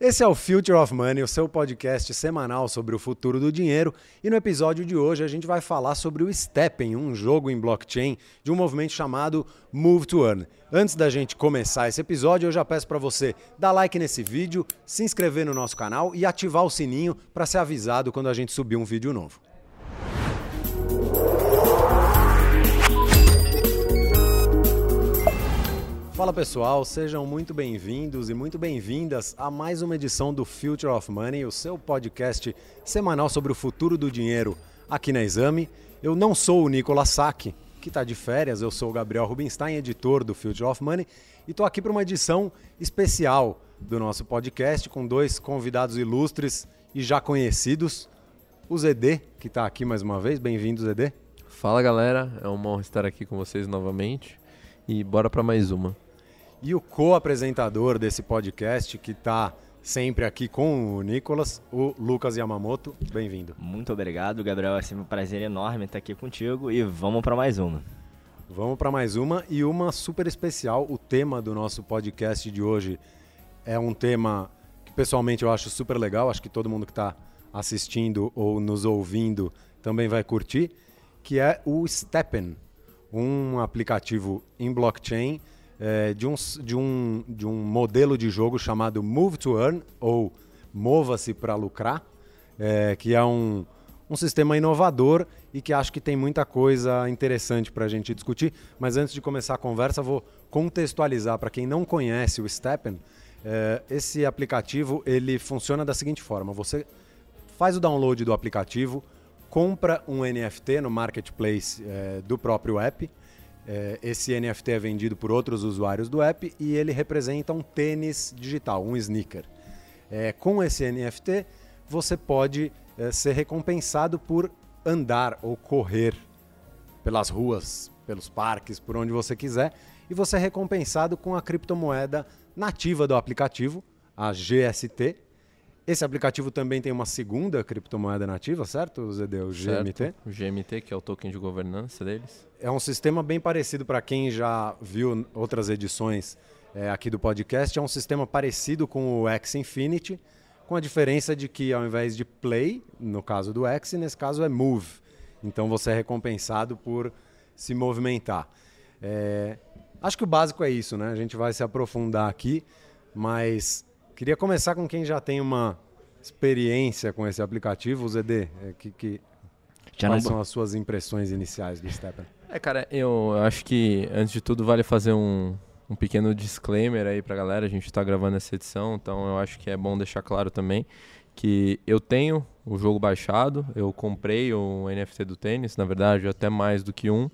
Esse é o Future of Money, o seu podcast semanal sobre o futuro do dinheiro. E no episódio de hoje a gente vai falar sobre o Steppen, um jogo em blockchain de um movimento chamado Move to Earn. Antes da gente começar esse episódio, eu já peço para você dar like nesse vídeo, se inscrever no nosso canal e ativar o sininho para ser avisado quando a gente subir um vídeo novo. Fala pessoal, sejam muito bem-vindos e muito bem-vindas a mais uma edição do Future of Money, o seu podcast semanal sobre o futuro do dinheiro aqui na Exame. Eu não sou o Nicolas Sack, que está de férias, eu sou o Gabriel Rubinstein, editor do Future of Money, e estou aqui para uma edição especial do nosso podcast com dois convidados ilustres e já conhecidos. O Zd, que está aqui mais uma vez. Bem-vindo, Zd. Fala galera, é uma honra estar aqui com vocês novamente e bora para mais uma e o co-apresentador desse podcast, que está sempre aqui com o Nicolas, o Lucas Yamamoto. Bem-vindo. Muito obrigado, Gabriel. É sempre um prazer enorme estar aqui contigo e vamos para mais uma. Vamos para mais uma e uma super especial. O tema do nosso podcast de hoje é um tema que pessoalmente eu acho super legal. Acho que todo mundo que está assistindo ou nos ouvindo também vai curtir, que é o Steppen, um aplicativo em blockchain é, de, um, de, um, de um modelo de jogo chamado Move to Earn, ou Mova-se para lucrar, é, que é um, um sistema inovador e que acho que tem muita coisa interessante para a gente discutir. Mas antes de começar a conversa, vou contextualizar para quem não conhece o Steppen. É, esse aplicativo ele funciona da seguinte forma: você faz o download do aplicativo, compra um NFT no marketplace é, do próprio app esse NFT é vendido por outros usuários do app e ele representa um tênis digital, um sneaker. É, com esse NFT, você pode é, ser recompensado por andar ou correr pelas ruas, pelos parques, por onde você quiser, e você é recompensado com a criptomoeda nativa do aplicativo, a GST, esse aplicativo também tem uma segunda criptomoeda nativa, certo, Zedeu? O GMT? O GMT, que é o token de governança deles. É um sistema bem parecido para quem já viu outras edições é, aqui do podcast. É um sistema parecido com o X Infinity, com a diferença de que ao invés de play, no caso do X, nesse caso é move. Então você é recompensado por se movimentar. É, acho que o básico é isso, né? A gente vai se aprofundar aqui, mas Queria começar com quem já tem uma experiência com esse aplicativo, ZD. É, que, que, já quais não... são as suas impressões iniciais do Steppen? É, cara, eu acho que antes de tudo vale fazer um, um pequeno disclaimer aí pra galera. A gente está gravando essa edição, então eu acho que é bom deixar claro também que eu tenho o jogo baixado, eu comprei o NFT do tênis, na verdade, até mais do que um.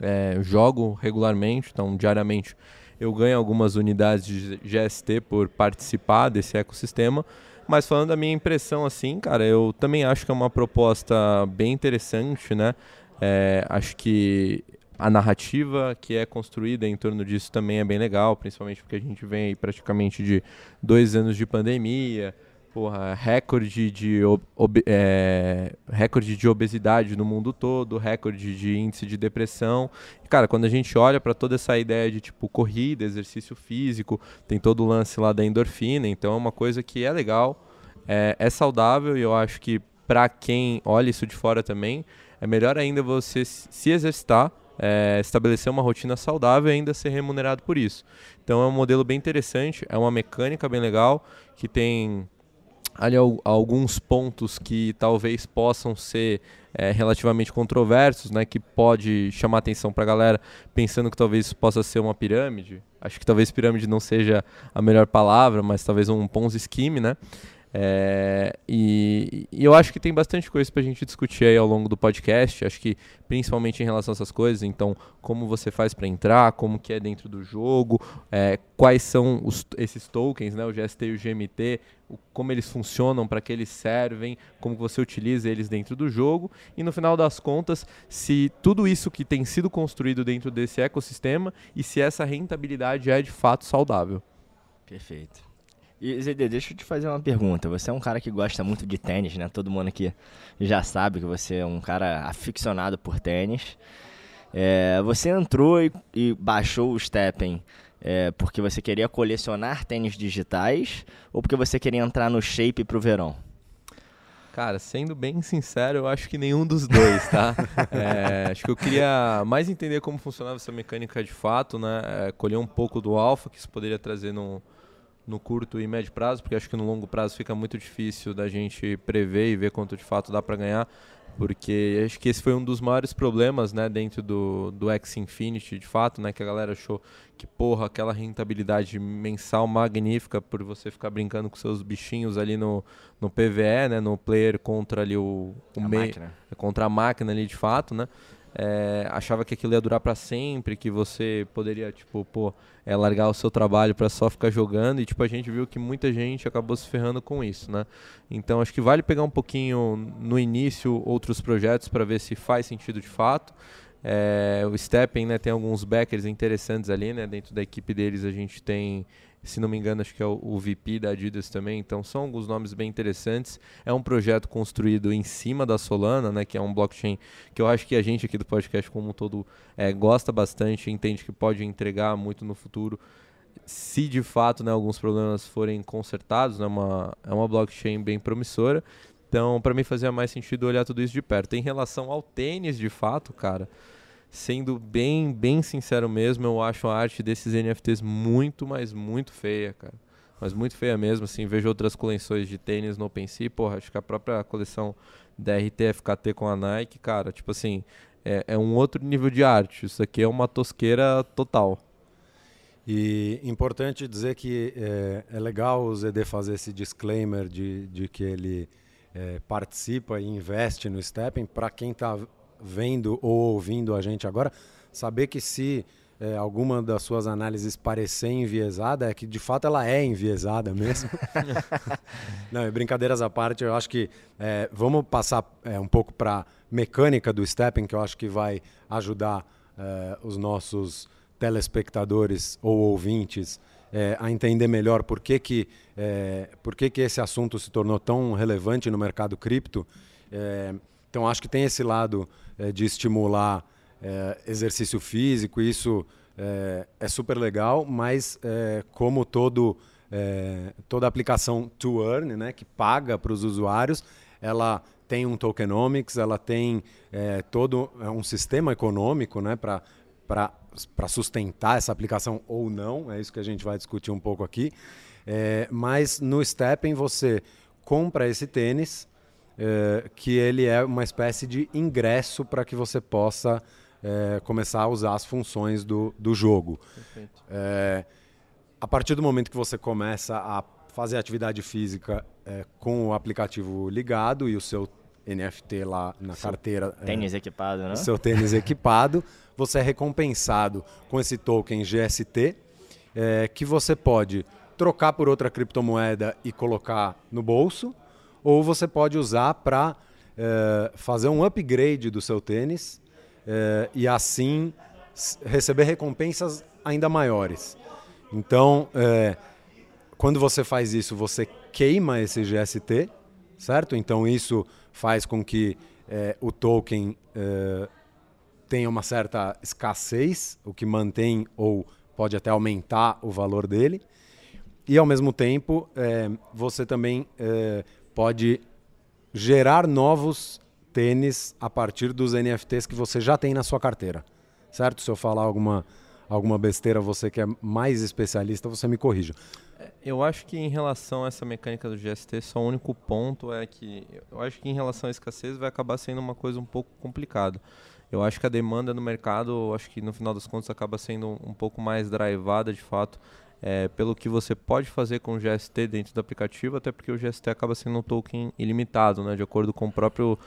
É, jogo regularmente, então diariamente eu ganho algumas unidades de GST por participar desse ecossistema. Mas falando da minha impressão, assim, cara, eu também acho que é uma proposta bem interessante, né? É, acho que a narrativa que é construída em torno disso também é bem legal, principalmente porque a gente vem praticamente de dois anos de pandemia, porra, recorde de, ob, é, recorde de obesidade no mundo todo, recorde de índice de depressão. Cara, quando a gente olha para toda essa ideia de tipo corrida, exercício físico, tem todo o lance lá da endorfina, então é uma coisa que é legal, é, é saudável e eu acho que para quem olha isso de fora também, é melhor ainda você se exercitar é, estabelecer uma rotina saudável e ainda ser remunerado por isso. Então é um modelo bem interessante, é uma mecânica bem legal que tem ali alguns pontos que talvez possam ser é, relativamente controversos, né, que pode chamar atenção para a galera pensando que talvez isso possa ser uma pirâmide. Acho que talvez pirâmide não seja a melhor palavra, mas talvez um Ponzi scheme, né? É, e, e, eu acho que tem bastante coisa para a gente discutir aí ao longo do podcast. Acho que principalmente em relação a essas coisas. Então, como você faz para entrar, como que é dentro do jogo, é, quais são os, esses tokens, né, o GST e o GMT, o, como eles funcionam, para que eles servem, como você utiliza eles dentro do jogo. E no final das contas, se tudo isso que tem sido construído dentro desse ecossistema e se essa rentabilidade é de fato saudável. Perfeito. E deixa eu te fazer uma pergunta. Você é um cara que gosta muito de tênis, né? Todo mundo aqui já sabe que você é um cara aficionado por tênis. É, você entrou e, e, baixou o Steppen É porque você queria colecionar tênis digitais ou porque você queria entrar no shape pro verão? Cara, sendo bem sincero, eu acho que nenhum dos dois, tá? é, acho que eu queria mais entender como funcionava essa mecânica de fato, né? É, colher um pouco do alfa que isso poderia trazer no, no curto e médio prazo, porque acho que no longo prazo fica muito difícil da gente prever e ver quanto de fato dá para ganhar porque acho que esse foi um dos maiores problemas, né, dentro do, do X Infinity, de fato, né, que a galera achou que, porra, aquela rentabilidade mensal magnífica por você ficar brincando com seus bichinhos ali no, no PVE, né, no player contra ali o, o meio, contra a máquina ali, de fato, né, é, achava que aquilo ia durar para sempre, que você poderia, tipo, pô, é, largar o seu trabalho para só ficar jogando e, tipo, a gente viu que muita gente acabou se ferrando com isso, né? Então, acho que vale pegar um pouquinho no início outros projetos para ver se faz sentido de fato. É, o Steppen, né, tem alguns backers interessantes ali, né? Dentro da equipe deles a gente tem se não me engano, acho que é o, o, VP da Adidas também. Então, são alguns nomes bem interessantes. É um projeto construído em cima da Solana, né, que é um blockchain que eu acho que a gente aqui do podcast, como um todo, é, gosta bastante, entende que pode entregar muito no futuro. Se de fato né, alguns problemas forem consertados, né, uma, é uma blockchain bem promissora. Então, para mim, fazia mais sentido olhar tudo isso de perto. Em relação ao tênis, de fato, cara sendo bem, bem sincero mesmo, eu acho a arte desses NFTs muito, mas muito feia, cara. Mas muito feia mesmo, assim, vejo outras coleções de tênis no OpenSea, porra, acho que a própria coleção da RTFKT com a Nike, cara, tipo assim, é, é um outro nível de arte. Isso aqui é uma tosqueira total. E importante dizer que é, é, legal o ZD fazer esse disclaimer de, de que ele é, participa e investe no Steppen. Para quem está vendo ou ouvindo a gente agora, saber que se é, alguma das suas análises parecer enviesada, é que de fato ela é enviesada mesmo. Não, brincadeiras à parte, eu acho que é, vamos passar é, um pouco para mecânica do stepping, que eu acho que vai ajudar é, os nossos telespectadores ou ouvintes é, a entender melhor por que, que, é, por que, que esse assunto se tornou tão relevante no mercado cripto. então, acho que tem esse lado é, de estimular é, exercício físico, isso é, é super legal, mas como todo, toda aplicação to earn, né, que paga para os usuários, ela tem um tokenomics, ela tem todo um sistema econômico né, para sustentar essa aplicação ou não, é isso que a gente vai discutir um pouco aqui. mas no Steppen você compra esse tênis, é, que ele é uma espécie de ingresso para que você possa é, começar a usar as funções do, do jogo. É, a partir do momento que você começa a fazer atividade física com o aplicativo ligado e o seu NFT lá na seu carteira. Tênis equipado, né? Seu tênis equipado, você é recompensado com esse token GST, que você pode trocar por outra criptomoeda e colocar no bolso ou você pode usar para é, eh, fazer um upgrade do seu tênis é, e assim receber recompensas ainda maiores. Então, é, quando você faz isso, você queima esse GST, certo? Então isso faz com que o token tenha uma certa escassez, o que mantém ou pode até aumentar o valor dele. E ao mesmo tempo, você também pode gerar novos tênis a partir dos NFTs que você já tem na sua carteira. Certo? Se eu falar alguma, alguma besteira, você que é mais especialista, você me corrija. É, eu acho que em relação a essa mecânica do GST, só o único ponto é que eu acho que em relação à escassez vai acabar sendo uma coisa um pouco complicada. Eu acho que a demanda no mercado, acho que no final das contas acaba sendo um pouco mais drivada de fato é, pelo que você pode fazer com o GST dentro do aplicativo, até porque o GST acaba sendo um token ilimitado, né, de acordo com o próprio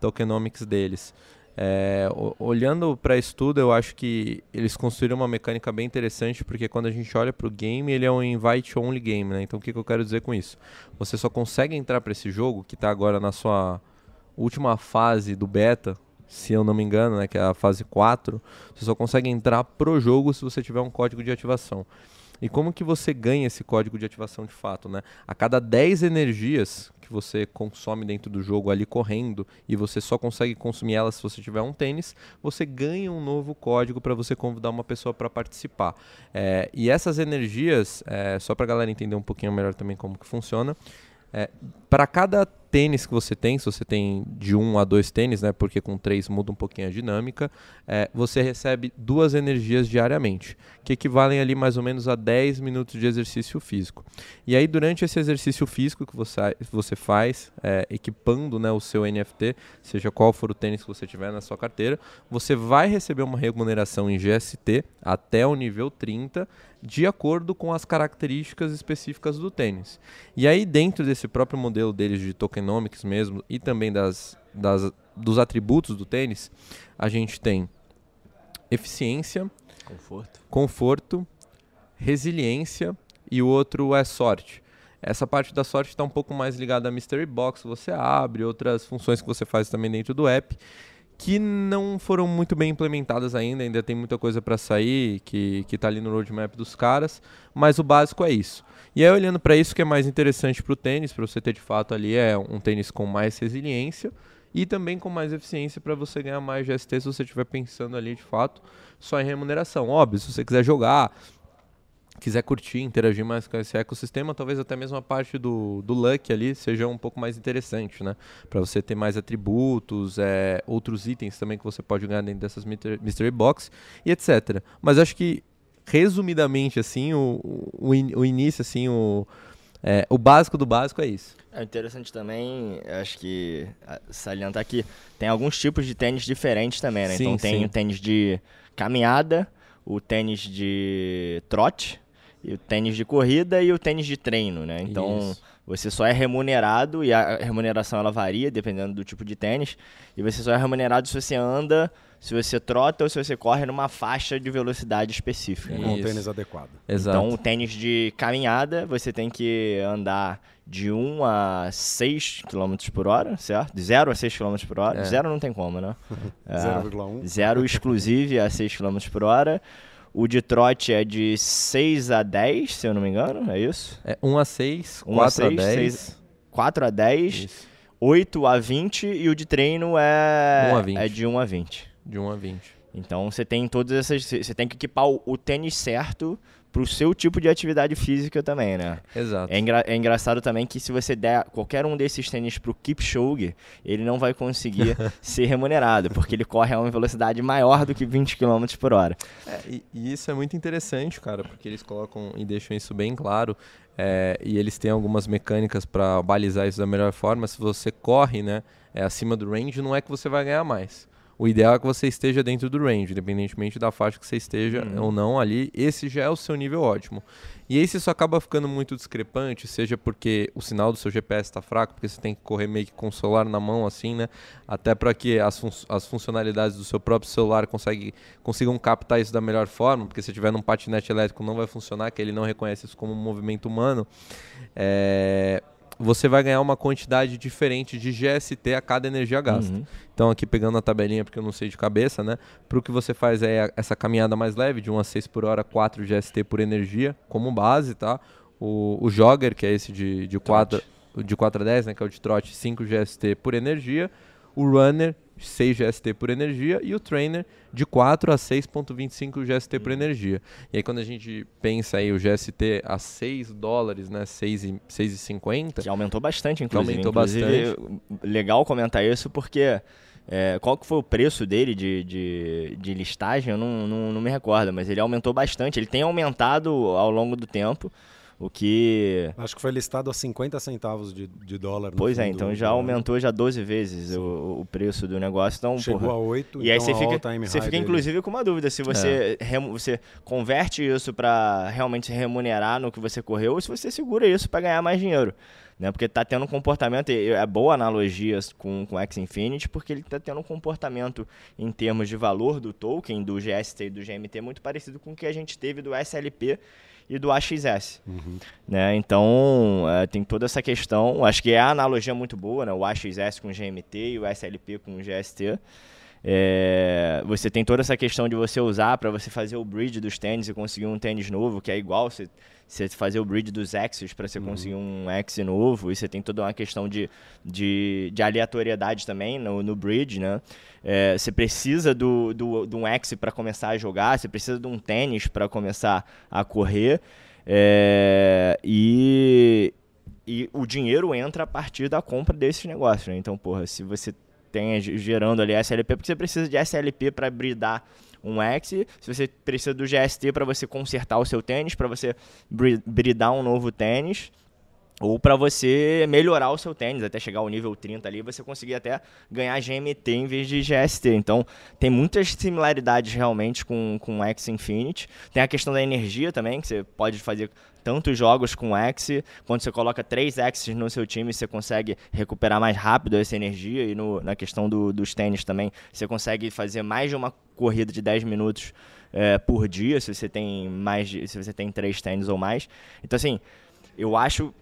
tokenomics deles. É, olhando para estudo, eu acho que eles construíram uma mecânica bem interessante, porque quando a gente olha para o game, ele é um invite-only game. Né? Então, o que, que eu quero dizer com isso? Você só consegue entrar para esse jogo, que está agora na sua última fase do beta, se eu não me engano, né, que é a fase 4, você só consegue entrar pro jogo se você tiver um código de ativação. E como que você ganha esse código de ativação de fato, né? A cada 10 energias que você consome dentro do jogo ali correndo e você só consegue consumir ela se você tiver um tênis, você ganha um novo código para você convidar uma pessoa para participar. É, e essas energias, é, só para a galera entender um pouquinho melhor também como que funciona, é, para cada tênis que você tem, se você tem de um a dois tênis, né, porque com três muda um pouquinho a dinâmica, é, você recebe duas energias diariamente, que equivalem ali mais ou menos a 10 minutos de exercício físico. E aí, durante esse exercício físico que você, você faz, é, equipando né, o seu NFT, seja qual for o tênis que você tiver na sua carteira, você vai receber uma remuneração em GST até o nível 30, de acordo com as características específicas do tênis. E aí, dentro desse próprio modelo deles de token tokenomics mesmo e também das, das, dos atributos do tênis, a gente tem eficiência, conforto, conforto resiliência e o outro é sorte. Essa parte da sorte está um pouco mais ligada a Mystery Box, você abre, outras funções que você faz também dentro do app, que não foram muito bem implementadas ainda, ainda tem muita coisa para sair, que está ali no roadmap dos caras, mas o básico é isso. E aí, olhando para isso, que é mais interessante para o tênis, para você ter de fato ali é um tênis com mais resiliência e também com mais eficiência para você ganhar mais GST se você estiver pensando ali de fato só em remuneração. Óbvio, se você quiser jogar, quiser curtir, interagir mais com esse ecossistema, talvez até mesmo a parte do, do Luck ali seja um pouco mais interessante, né? Para você ter mais atributos, é, outros itens também que você pode ganhar dentro dessas Mystery Box e etc. Mas acho que resumidamente, assim, o, o, o início, assim, o, é, o básico do básico é isso. É interessante também, acho que salientar aqui, tem alguns tipos de tênis diferentes também, né? Sim, então tem sim. o tênis de caminhada, o tênis de trote, e o tênis de corrida e o tênis de treino, né? Então Isso. você só é remunerado e a remuneração ela varia dependendo do tipo de tênis. E você só é remunerado se você anda se você trota ou se você corre numa faixa de velocidade específica. Com um tênis adequado. Exato. Então, o tênis de caminhada, você tem que andar de 1 a 6 km por hora, certo? De 0 a 6 km por hora. É. Zero não tem como, né? 0,1. É, zero exclusive a 6 km por hora. O de trote é de 6 a 10, se eu não me engano, é isso? É 1 a 6, 4 a, 6, a 10. 6, 4 a 10, isso. 8 a 20 e o de treino é, 1 a 20. é de 1 a 20. De 1 a 20. Então você tem todas essas. Você tem que equipar o, o tênis certo para o seu tipo de atividade física também, né? Exato. É, engra é, engraçado também que se você der qualquer um desses tênis pro Kipchoge, ele não vai conseguir ser remunerado, porque ele corre a uma velocidade maior do que 20 km por hora. É, e, e, isso é muito interessante, cara, porque eles colocam e deixam isso bem claro. É, e eles têm algumas mecânicas para balizar isso da melhor forma. Se você corre, né, é acima do range, não é que você vai ganhar mais o ideal é que você esteja dentro do range, independentemente da faixa que você esteja uhum. ou não ali. Esse já é o seu nível ótimo. E aí, se isso acaba ficando muito discrepante, seja porque o sinal do seu GPS está fraco, porque você tem que correr meio que com o celular na mão, assim, né? Até para que as, fun as funcionalidades do seu próprio celular consegue, consigam captar isso da melhor forma, porque se tiver num patinete elétrico não vai funcionar, que ele não reconhece isso como um movimento humano. É você vai ganhar uma quantidade diferente de GST a cada energia gasta. Uhum. Então, aqui pegando a tabelinha, porque eu não sei de cabeça, né? Para o que você faz é essa caminhada mais leve, de 1 a 6 por hora, 4 GST por energia, como base, tá? O, o jogger, que é esse de, de, 4, de 4 a 10, né? Que é o de trote, 5 GST por energia. O runner, 6 GST por energia e o trainer de 4 a 6.25 GST por energia. E aí quando a gente pensa aí o GST a 6 dólares, né, 6,50... Que aumentou bastante, inclusive. aumentou inclusive, bastante. Legal comentar isso porque... É, qual que foi o preço dele de, de, de listagem? Eu não, não, não me recordo, mas ele aumentou bastante. Ele tem aumentado ao longo do tempo. O que. Acho que foi listado a 50 centavos de, de dólar. pois é, então já aumentou já 12 vezes o, o, preço do negócio. Então, Chegou porra. a 8, E então aí você fica, você fica inclusive com uma dúvida: se você, é. rem, você converte isso para realmente remunerar no que você correu ou se você segura isso para ganhar mais dinheiro. Né? Porque está tendo um comportamento, é boa analogia com, com X Infinity, porque ele está tendo um comportamento em termos de valor do token, do GST e do GMT, muito parecido com o que a gente teve do SLP e do AXS. Uhum. Né? Então, é, tem toda essa questão. Acho que é a analogia muito boa, né? o AXS com o GMT e o SLP com o GST. É, você tem toda essa questão de você usar para você fazer o bridge dos tênis e conseguir um tênis novo, que é igual você, você fazer o bridge dos X's para você uhum. conseguir um X novo. E você tem toda uma questão de, de, de aleatoriedade também no, no bridge, né? É, você precisa do, do, de um X para começar a jogar, você precisa de um tênis para começar a correr. É, e, e o dinheiro entra a partir da compra desses negócios, né? Então, porra, se você tem gerando ali SLP, porque você precisa de SLP para bridar um X, se você precisa do GST para você consertar o seu tênis, para você bridar um novo tênis, ou para você melhorar o seu tênis até chegar ao nível 30 ali, você conseguir até ganhar GMT em vez de GST. Então, tem muitas similaridades realmente com, com o X Infinity. Tem a questão da energia também, que você pode fazer tantos jogos com X. Quando você coloca três X no seu time, você consegue recuperar mais rápido essa energia. E no, na questão do, dos tênis também, você consegue fazer mais de uma corrida de 10 minutos é, por dia, se você tem mais de, se você tem três tênis ou mais. Então, assim, eu acho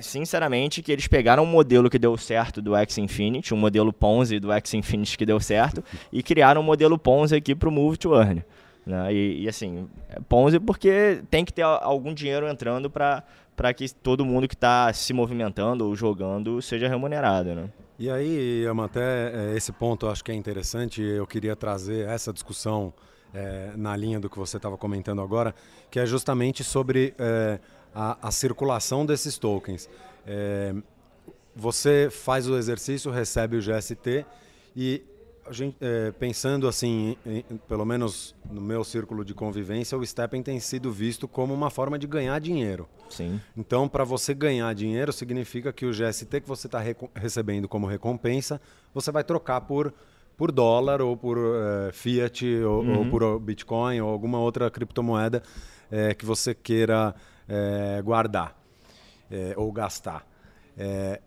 sinceramente, que eles pegaram um modelo que deu certo do X Infinity, um modelo Ponzi do X Infinity que deu certo, e criaram um modelo Ponzi aqui para o Move to Earn. Né? E, e, assim, Ponzi porque tem que ter algum dinheiro entrando para que todo mundo que está se movimentando ou jogando seja remunerado. Né? E aí, até é, esse ponto eu acho que é interessante, eu queria trazer essa discussão é, na linha do que você estava comentando agora, que é justamente sobre... É, a, a circulação desses tokens. É, você faz o exercício, recebe o GST e gente, é, pensando assim, em, pelo menos no meu círculo de convivência, o Steppen tem sido visto como uma forma de ganhar dinheiro. Sim. Então, para você ganhar dinheiro, significa que o GST que você está recebendo como recompensa, você vai trocar por, por dólar ou por uh, fiat ou, uhum. ou, por Bitcoin ou alguma outra criptomoeda uh, que você queira é, guardar é, ou gastar. É,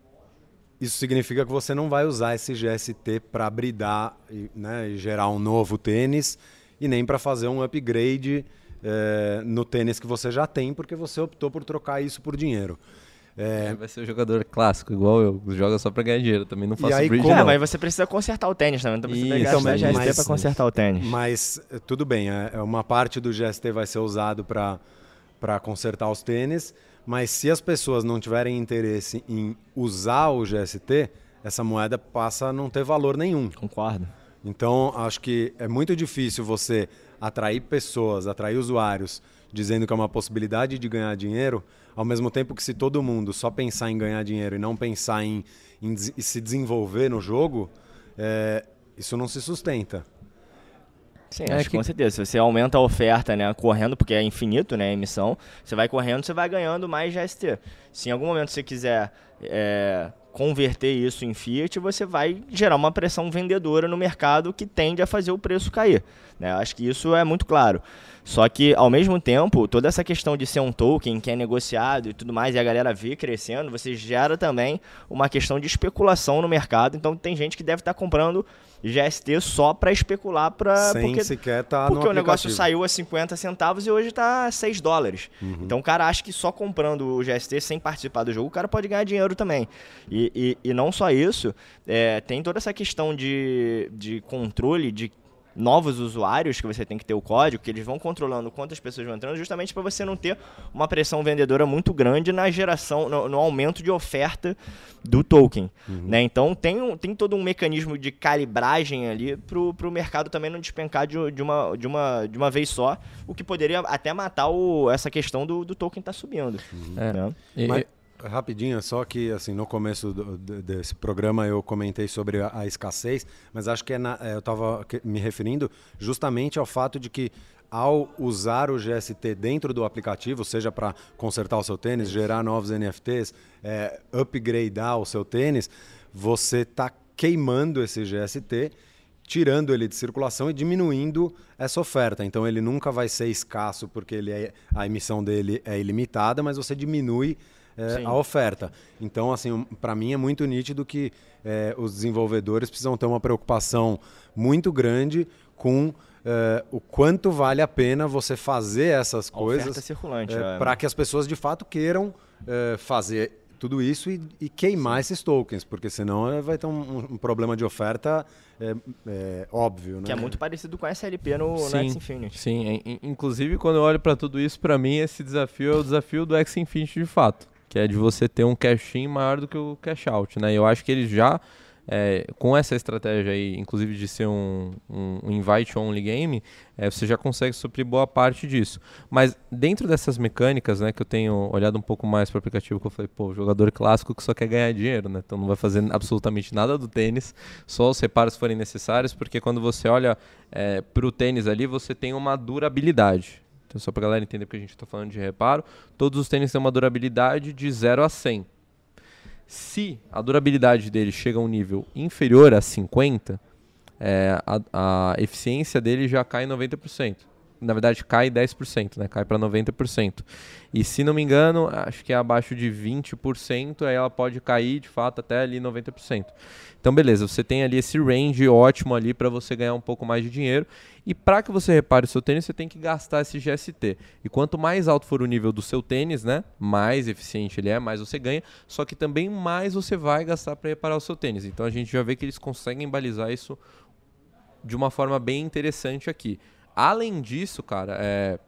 isso significa que você não vai usar esse GST para bridar e, né, e, gerar um novo tênis e nem para fazer um upgrade é, no tênis que você já tem, porque você optou por trocar isso por dinheiro. É... Vai ser o um jogador clássico, igual eu, joga só pra ganhar dinheiro, também não faço aí, bridge. Como... É, mas você precisa consertar o tênis também, então você precisa então, gastar mas, GST pra consertar o tênis. Mas tudo bem, é, é uma parte do GST vai ser usado para para consertar os tênis, mas se as pessoas não tiverem interesse em usar o GST, essa moeda passa a não ter valor nenhum. Concordo. Então, acho que é muito difícil você atrair pessoas, atrair usuários, dizendo que é uma possibilidade de ganhar dinheiro, ao mesmo tempo que se todo mundo só pensar em ganhar dinheiro e não pensar em, em se desenvolver no jogo, é, isso não se sustenta. Sim, é acho que... com certeza. Se você aumenta a oferta, né, correndo, porque é infinito, né, a emissão, você vai correndo, você vai ganhando mais GST. Se em algum momento você quiser é, converter isso em Fiat, você vai gerar uma pressão vendedora no mercado que tende a fazer o preço cair. Né? Acho que isso é muito claro. Só que, ao mesmo tempo, toda essa questão de ser um token que é negociado e tudo mais, e a galera vê crescendo, você gera também uma questão de especulação no mercado. Então, tem gente que deve estar comprando GST só para especular para porque, sequer tá porque o negócio saiu a 50 centavos e hoje a 6 dólares. Uhum. Então o cara acha que só comprando o GST sem participar do jogo, o cara pode ganhar dinheiro também. E, e, e não só isso, é, tem toda essa questão de, de controle de novos usuários que você tem que ter o código, que eles vão controlando quantas pessoas vão entrando, justamente para você não ter uma pressão vendedora muito grande na geração, no, no aumento de oferta do token. Uhum. Né? Então tem, um, tem todo um mecanismo de calibragem ali para o mercado também não despencar de, de, uma, de, uma, de uma vez só, o que poderia até matar o, essa questão do, do token estar tá subindo. Uhum. É. Né? E, Mas, Rapidinho, só que assim no começo do, desse programa eu comentei sobre a, a escassez, mas acho que é na, é, eu estava me referindo justamente ao fato de que ao usar o GST dentro do aplicativo, seja para consertar o seu tênis, gerar novos NFTs, é, upgradear o seu tênis, você está queimando esse GST, tirando ele de circulação e diminuindo essa oferta. Então ele nunca vai ser escasso porque ele é, a emissão dele é ilimitada, mas você diminui é, a oferta. Então, assim, para mim é muito nítido que é, os desenvolvedores precisam ter uma preocupação muito grande com é, o quanto vale a pena você fazer essas coisas circulante é, para que as pessoas de fato queiram é, fazer tudo isso e, e queimar esses tokens, porque senão é, vai ter um, um problema de oferta é, é, óbvio, né? Que é muito parecido com a SLP no, sim, no X Infinity. Sim, inclusive quando eu olho para tudo isso, para mim esse desafio é o desafio do X Infinity de fato, que é de você ter um cash-in maior do que o cash-out, né? Eu acho que eles já é, com essa estratégia aí, inclusive de ser um, um, um invite-only game, é, você já consegue suprir boa parte disso. Mas dentro dessas mecânicas, né, que eu tenho olhado um pouco mais para o aplicativo, que eu falei, pô, jogador clássico que só quer ganhar dinheiro, né? Então não vai fazer absolutamente nada do tênis, só os reparos forem necessários, porque quando você olha é, para o tênis ali, você tem uma durabilidade. Então, só para galera entender porque a gente está falando de reparo, todos os tênis têm uma durabilidade de 0 a 100. Se a durabilidade dele chega a um nível inferior a 50, é, a, a eficiência dele já cai 90% na verdade cai 10%, né? Cai para 90%. E se não me engano, acho que é abaixo de 20%, aí ela pode cair de fato até ali 90%. Então beleza, você tem ali esse range ótimo ali para você ganhar um pouco mais de dinheiro. E para que você repare o seu tênis, você tem que gastar esse GST. E quanto mais alto for o nível do seu tênis, né, mais eficiente ele é, mais você ganha. Só que também mais você vai gastar para reparar o seu tênis. Então a gente já vê que eles conseguem balizar isso de uma forma bem interessante aqui. Além disso, cara, é,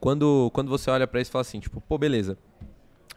quando, quando você olha para isso e fala assim, tipo, pô, beleza,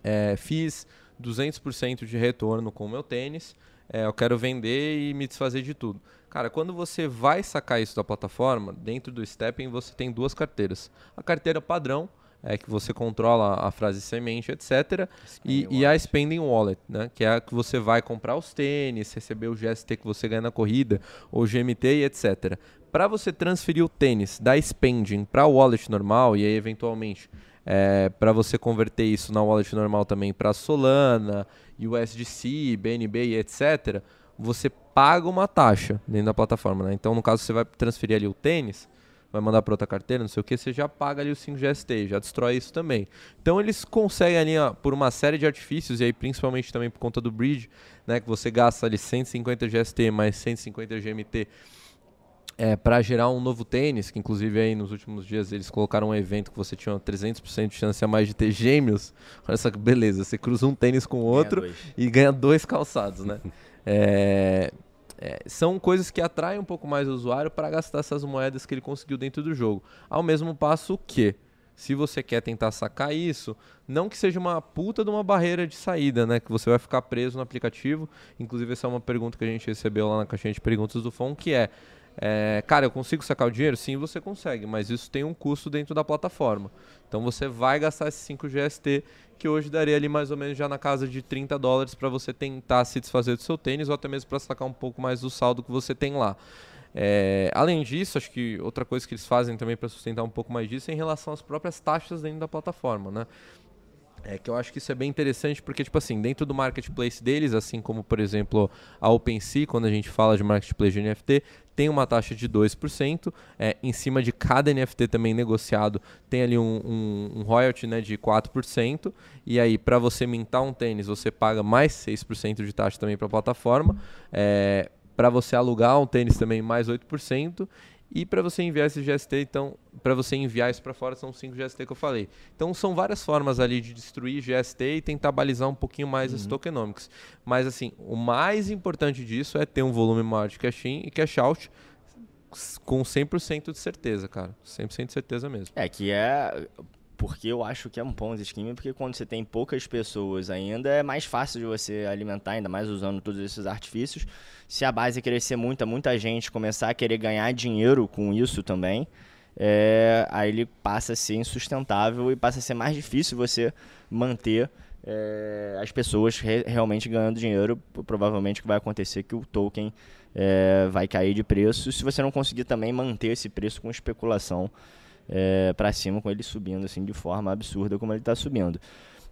é, fiz 200% de retorno com o meu tênis, é, eu quero vender e me desfazer de tudo. Cara, quando você vai sacar isso da plataforma, dentro do Stepping você tem duas carteiras. A carteira padrão, é que você controla a frase semente, etc. E, e, a Spending Wallet, né? que é a que você vai comprar os tênis, receber o GST que você ganha na corrida, ou GMT e etc. Para você transferir o tênis da Spending para o wallet normal e aí eventualmente é, para você converter isso na wallet normal também para Solana, USDC, BNB e etc., você paga uma taxa dentro da plataforma. Né? Então, no caso, você vai transferir ali o tênis, vai mandar para outra carteira, não sei o que, você já paga ali o 5GST, já destrói isso também. Então eles conseguem ali, ó, por uma série de artifícios, e aí principalmente também por conta do bridge, né, que você gasta ali 150 GST mais 150 GMT é, para gerar um novo tênis, que inclusive aí nos últimos dias eles colocaram um evento que você tinha 300% de chance a mais de ter gêmeos. Olha só que beleza, você cruza um tênis com o outro ganha e ganha dois calçados, né? é, é, são coisas que atraem um pouco mais o usuário para gastar essas moedas que ele conseguiu dentro do jogo. Ao mesmo passo que, se você quer tentar sacar isso, não que seja uma puta de uma barreira de saída, né? Que você vai ficar preso no aplicativo. Inclusive, essa é uma pergunta que a gente recebeu lá na caixinha de perguntas do FON, que é é, cara, eu consigo sacar o dinheiro? Sim, você consegue, mas isso tem um custo dentro da plataforma. Então você vai gastar esses 5 GST, que hoje daria ali mais ou menos já na casa de 30 dólares para você tentar se desfazer do seu tênis ou até mesmo para sacar um pouco mais do saldo que você tem lá. É, além disso, acho que outra coisa que eles fazem também para sustentar um pouco mais disso é em relação às próprias taxas dentro da plataforma, né? É que eu acho que isso é bem interessante porque, tipo assim, dentro do marketplace deles, assim como, por exemplo, a OpenSea, quando a gente fala de marketplace de NFT, tem uma taxa de 2%. É, em cima de cada NFT também negociado, tem ali um, um, um royalty né, de 4%. E aí, para você mintar um tênis, você paga mais 6% de taxa também para a plataforma. É, para você alugar um tênis também mais 8%. E para você enviar esse GST, então, para você enviar isso para fora, são 5 GST que eu falei. Então, são várias formas ali de destruir GST e tentar balizar um pouquinho mais uhum. os tokenomics. Mas, assim, o mais importante disso é ter um volume maior de cash-in e cash-out com 100% de certeza, cara. 100% de certeza mesmo. É, que é porque eu acho que é um Ponzi scheme, porque quando você tem poucas pessoas ainda, é mais fácil de você alimentar, ainda mais usando todos esses artifícios. Se a base crescer muita, muita gente começar a querer ganhar dinheiro com isso também, é, aí ele passa a ser insustentável e passa a ser mais difícil você manter é, as pessoas re realmente ganhando dinheiro. Provavelmente que vai acontecer é que o token é, vai cair de preço se você não conseguir também manter esse preço com especulação é, para cima, com ele subindo assim de forma absurda como ele está subindo.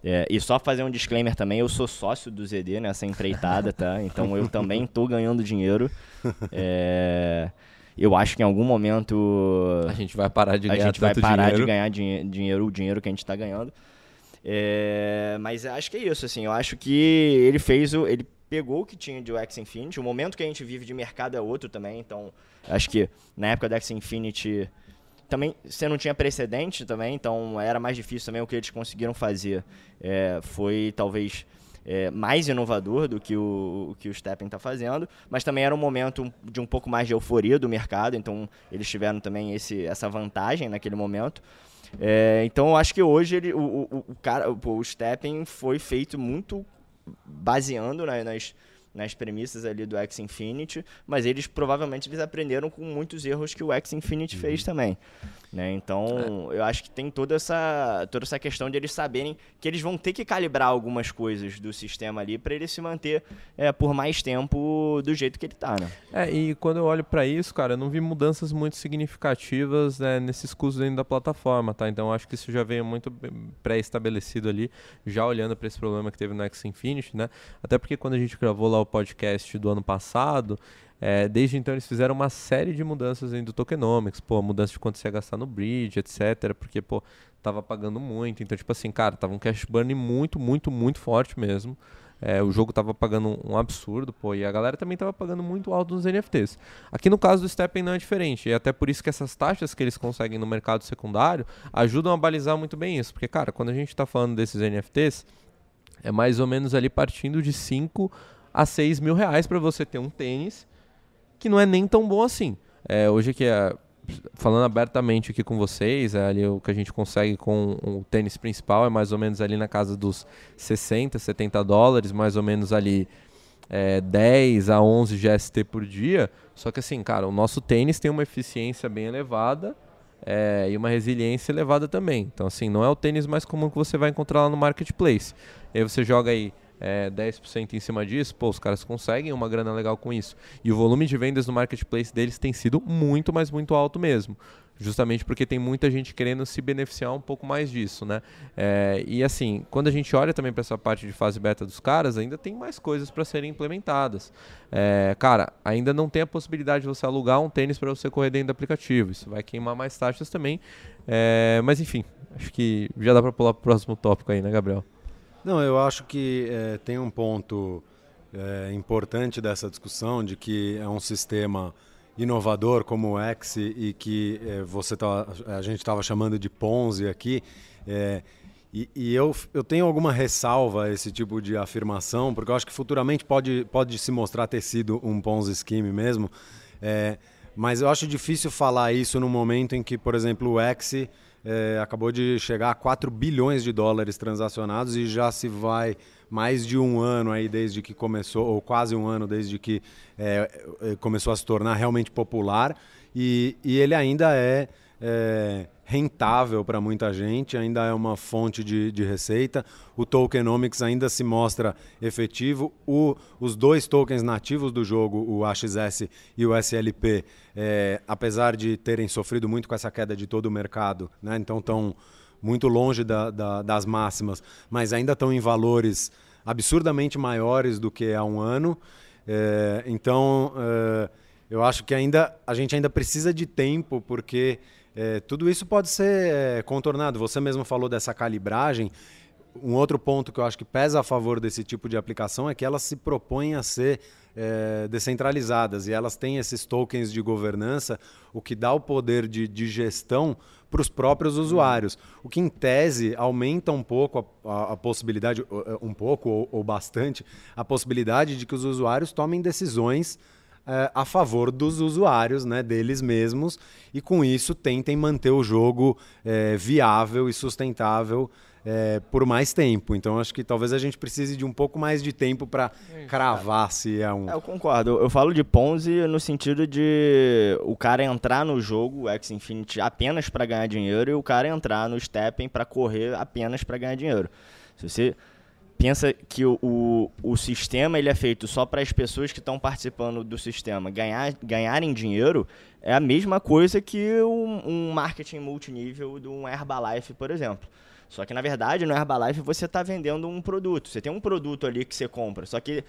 É, e só fazer um disclaimer também, eu sou sócio do ZD nessa empreitada, tá? Então eu também estou ganhando dinheiro. É, eu acho que em algum momento a gente vai parar de ganhar a gente vai parar dinheiro. de ganhar dinheiro, o dinheiro que a gente está ganhando. É, mas acho que é isso, assim. Eu acho que ele fez o, ele pegou o que tinha de X Infinity. O momento que a gente vive de mercado é outro também. Então acho que na época do X Infinity também você não tinha precedente também, então era mais difícil também o que eles conseguiram fazer. É, foi talvez é, mais inovador do que o, o que o Steppen está fazendo, mas também era um momento de um pouco mais de euforia do mercado, então eles tiveram também esse, essa vantagem naquele momento. É, então eu acho que hoje ele, o, o, o cara, o, o Steppen foi feito muito baseando né, nas nas premissas ali do X Infinity, mas eles provavelmente eles aprenderam com muitos erros que o X Infinity uhum. fez também. Né? Então, é. eu acho que tem toda essa, toda essa questão de eles saberem que eles vão ter que calibrar algumas coisas do sistema ali para ele se manter é, por mais tempo do jeito que ele está, né? É, e quando eu olho para isso, cara, eu não vi mudanças muito significativas né, nesses custos dentro da plataforma, tá? Então, acho que isso já veio muito pré-estabelecido ali, já olhando para esse problema que teve no X Infinity, né? Até porque quando a gente gravou lá o podcast do ano passado, é, desde então eles fizeram uma série de mudanças do tokenomics, pô, mudança de quanto você ia gastar no bridge, etc, porque, pô, tava pagando muito, então, tipo assim, cara, tava um cash burn muito, muito, muito forte mesmo, é, o jogo tava pagando um absurdo, pô, e a galera também tava pagando muito alto nos NFTs. Aqui no caso do Steppen não é diferente, e até por isso que essas taxas que eles conseguem no mercado secundário ajudam a balizar muito bem isso, porque, cara, quando a gente tá falando desses NFTs, é mais ou menos ali partindo de 5 a 6 mil reais para você ter um tênis que não é nem tão bom assim. É, hoje que é, falando abertamente aqui com vocês, é ali o que a gente consegue com o tênis principal é mais ou menos ali na casa dos 60, 70 dólares, mais ou menos ali é, 10 a 11 GST por dia. Só que assim, cara, o nosso tênis tem uma eficiência bem elevada é, e uma resiliência elevada também. Então assim, não é o tênis mais comum que você vai encontrar lá no marketplace. E aí você joga aí é, 10% em cima disso, pô, os caras conseguem uma grana legal com isso. E o volume de vendas no marketplace deles tem sido muito, mas muito alto mesmo. Justamente porque tem muita gente querendo se beneficiar um pouco mais disso, né? É, e assim, quando a gente olha também para essa parte de fase beta dos caras, ainda tem mais coisas para serem implementadas. É, cara, ainda não tem a possibilidade de você alugar um tênis para você correr dentro do aplicativo. Isso vai queimar mais taxas também. É, mas enfim, acho que já dá para pular para o próximo tópico aí, né, Gabriel? Não, eu acho que é, tem um ponto é, importante dessa discussão de que é um sistema inovador como o X e que é, você tá, a gente estava chamando de Ponzi aqui. E, e, eu, eu tenho alguma ressalva a esse tipo de afirmação, porque eu acho que futuramente pode, pode se mostrar ter sido um Ponzi Scheme mesmo. Mas eu acho difícil falar isso no momento em que, por exemplo, o X é, acabou de chegar a 4 bilhões de dólares transacionados e já se vai mais de um ano aí desde que começou, ou quase um ano desde que é, é começou a se tornar realmente popular. E, e ele ainda é, é rentável para muita gente, ainda é uma fonte de, de, receita. O tokenomics ainda se mostra efetivo. O, os dois tokens nativos do jogo, o AXS e o SLP, é, apesar de terem sofrido muito com essa queda de todo o mercado, né, então estão muito longe da, da, das máximas, mas ainda estão em valores absurdamente maiores do que há um ano. É, então, é, eu acho que ainda a gente ainda precisa de tempo, porque é, tudo isso pode ser é, contornado. Você mesmo falou dessa calibragem. Um outro ponto que eu acho que pesa a favor desse tipo de aplicação é que elas se propõem a ser é, descentralizadas e elas têm esses tokens de governança, o que dá o poder de, de gestão para os próprios usuários. O que, em tese, aumenta um pouco a, a, a possibilidade, um pouco ou, ou bastante, a possibilidade de que os usuários tomem decisões é, a favor dos usuários, né, deles mesmos, e com isso tentem manter o jogo é, viável e sustentável é, por mais tempo. Então acho que talvez a gente precise de um pouco mais de tempo para cravar se é um. É, eu concordo. Eu falo de Ponzi no sentido de o cara entrar no jogo X Infinity apenas para ganhar dinheiro e o cara entrar no Steppen para correr apenas para ganhar dinheiro. Se você pensa que o, o, o, sistema ele é feito só para as pessoas que estão participando do sistema ganhar, ganharem dinheiro, é a mesma coisa que um, um marketing multinível de um Herbalife, por exemplo. Só que, na verdade, no Herbalife você está vendendo um produto. Você tem um produto ali que você compra. Só que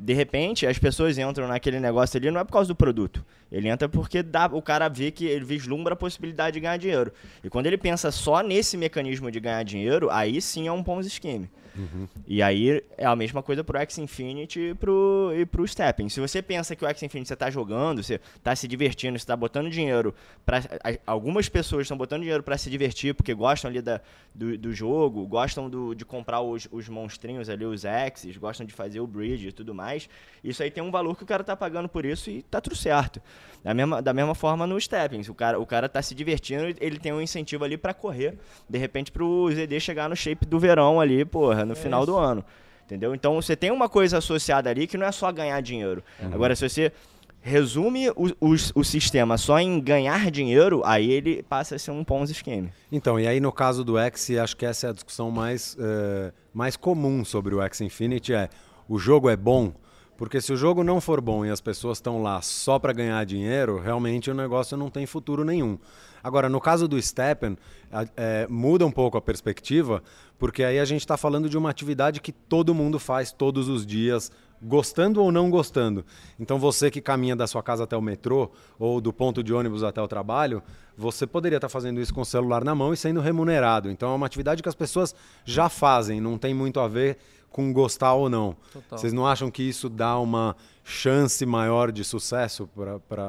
de repente, as pessoas entram naquele negócio ali não é por causa do produto. Ele entra porque dá, o cara vê que ele vislumbra a possibilidade de ganhar dinheiro. E quando ele pensa só nesse mecanismo de ganhar dinheiro, aí sim é um Ponzi Scheme. Uhum. E aí é a mesma coisa pro X Infinity e pro, e pro Stepping. Se você pensa que o X Infinity você tá jogando, você tá se divertindo, você tá botando dinheiro para Algumas pessoas estão botando dinheiro para se divertir porque gostam ali da, do, do jogo, gostam do, de comprar os, os monstrinhos ali, os X's, gostam de fazer o bridge e tudo mais. Isso aí tem um valor que o cara tá pagando por isso e tá tudo certo. Da mesma, da mesma forma no Stepping. O cara, o cara tá se divertindo, ele tem um incentivo ali para correr, de repente pro ZD chegar no shape do verão ali, porra, no é final isso. do ano. Entendeu? Então você tem uma coisa associada ali que não é só ganhar dinheiro. Uhum. Agora, se você resume o, o, o, sistema só em ganhar dinheiro, aí ele passa a ser um Ponzi scheme. Então, e aí no caso do X, acho que essa é a discussão mais, uh, mais comum sobre o X Infinity, é o jogo é bom, porque se o jogo não for bom e as pessoas estão lá só para ganhar dinheiro, realmente o negócio não tem futuro nenhum. Agora, no caso do Steppen, é, muda um pouco a perspectiva, porque aí a gente está falando de uma atividade que todo mundo faz todos os dias, gostando ou não gostando. Então, você que caminha da sua casa até o metrô ou do ponto de ônibus até o trabalho, você poderia estar tá fazendo isso com o celular na mão e sendo remunerado. Então, é uma atividade que as pessoas já fazem, não tem muito a ver com gostar ou não. Total. Vocês não acham que isso dá uma chance maior de sucesso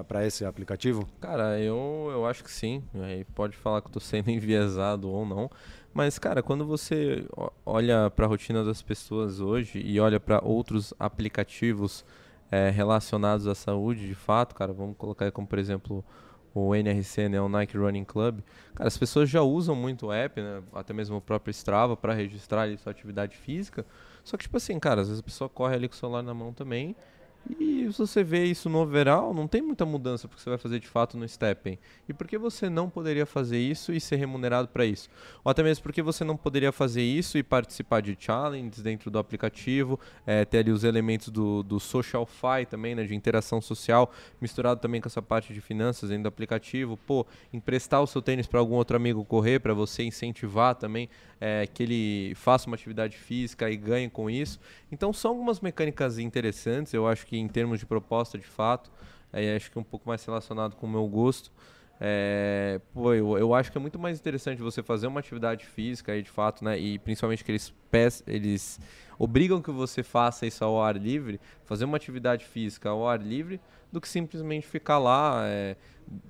para esse aplicativo? Cara, eu, eu acho que sim. Aí pode falar que estou sendo enviesado ou não. Mas, cara, quando você olha para a rotina das pessoas hoje e olha para outros aplicativos é, relacionados à saúde, de fato, cara, vamos colocar aí como, por exemplo, o NRC, né, o Nike Running Club, cara, as pessoas já usam muito o app, né, até mesmo o próprio Strava para registrar ali sua atividade física. Só que tipo assim, cara, às vezes a pessoa corre ali com o celular na mão também e se você vê isso no overall, não tem muita mudança porque você vai fazer de fato no Steppen. E por que você não poderia fazer isso e ser remunerado para isso? Ou até mesmo porque você não poderia fazer isso e participar de challenges dentro do aplicativo, é, ter ali os elementos do, do social fi também, né, de interação social, misturado também com essa parte de finanças dentro do aplicativo. Pô, emprestar o seu tênis para algum outro amigo correr, para você incentivar também é, que ele faça uma atividade física e ganhe com isso. Então são algumas mecânicas interessantes, eu acho que em termos de proposta de fato, acho que é um pouco mais relacionado com o meu gosto. É, pô, eu, eu, acho que é muito mais interessante você fazer uma atividade física aí de fato, né? E principalmente que eles, eles obrigam que você faça isso ao ar livre, fazer uma atividade física ao ar livre, do que simplesmente ficar lá é,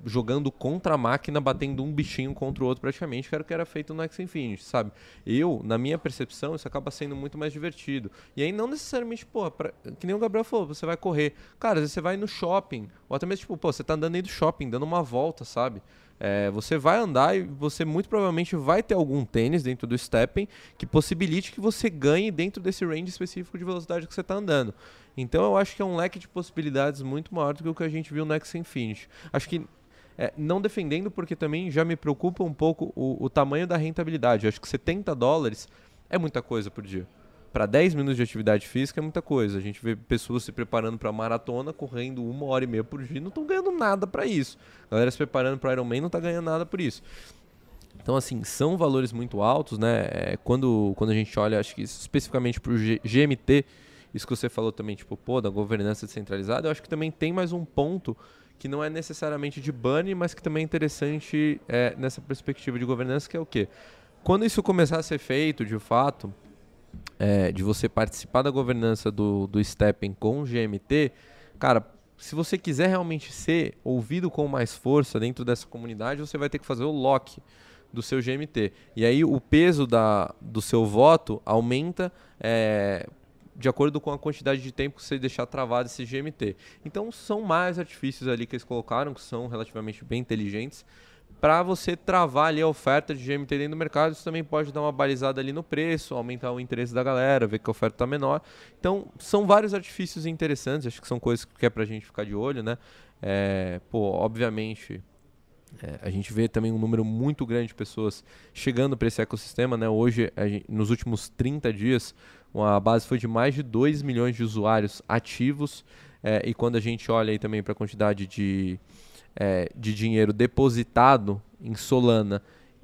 jogando contra a máquina, batendo um bichinho contra o outro praticamente, que era o que era feito no X Infinity, sabe? Eu, na minha percepção, isso acaba sendo muito mais divertido. E aí não necessariamente, pô, pra, que nem o Gabriel falou, você vai correr. Cara, às vezes você vai no shopping, ou até mesmo, tipo, pô, você tá andando aí do shopping, dando uma volta, sabe? É, você vai andar e você muito provavelmente vai ter algum tênis dentro do stepping que possibilite que você ganhe dentro desse range específico de velocidade que você está andando. Então eu acho que é um leque de possibilidades muito maior do que o que a gente viu no X Infinity. Acho que é, não defendendo porque também já me preocupa um pouco o, o tamanho da rentabilidade. Acho que 70 dólares é muita coisa por dia para 10 minutos de atividade física é muita coisa. A gente vê pessoas se preparando para maratona, correndo uma hora e meia por dia, não estão ganhando nada para isso. A galera se preparando para Ironman não está ganhando nada por isso. Então, assim, são valores muito altos, né? É, quando, quando a gente olha, acho que especificamente para o GMT, isso que você falou também, tipo, pô, da governança descentralizada, eu acho que também tem mais um ponto que não é necessariamente de bunny, mas que também é interessante é, nessa perspectiva de governança, que é o quê? Quando isso começar a ser feito, de fato, é, de você participar da governança do, do Steppen com o GMT, cara, se você quiser realmente ser ouvido com mais força dentro dessa comunidade, você vai ter que fazer o lock do seu GMT. E aí o peso da, do seu voto aumenta é, de acordo com a quantidade de tempo que você deixar travado esse GMT. Então são mais artifícios ali que eles colocaram, que são relativamente bem inteligentes, para você travar ali a oferta de GMT dentro do mercado. Isso também pode dar uma balizada ali no preço, aumentar o interesse da galera, ver que a oferta está menor. Então, são vários artifícios interessantes, acho que são coisas que é para a gente ficar de olho, né? É, pô, obviamente, é, a gente vê também um número muito grande de pessoas chegando para esse ecossistema, né? Hoje, gente, nos últimos 30 dias, a base foi de mais de 2 milhões de usuários ativos. É, e quando a gente olha aí também para a quantidade de é, de dinheiro depositado em Solana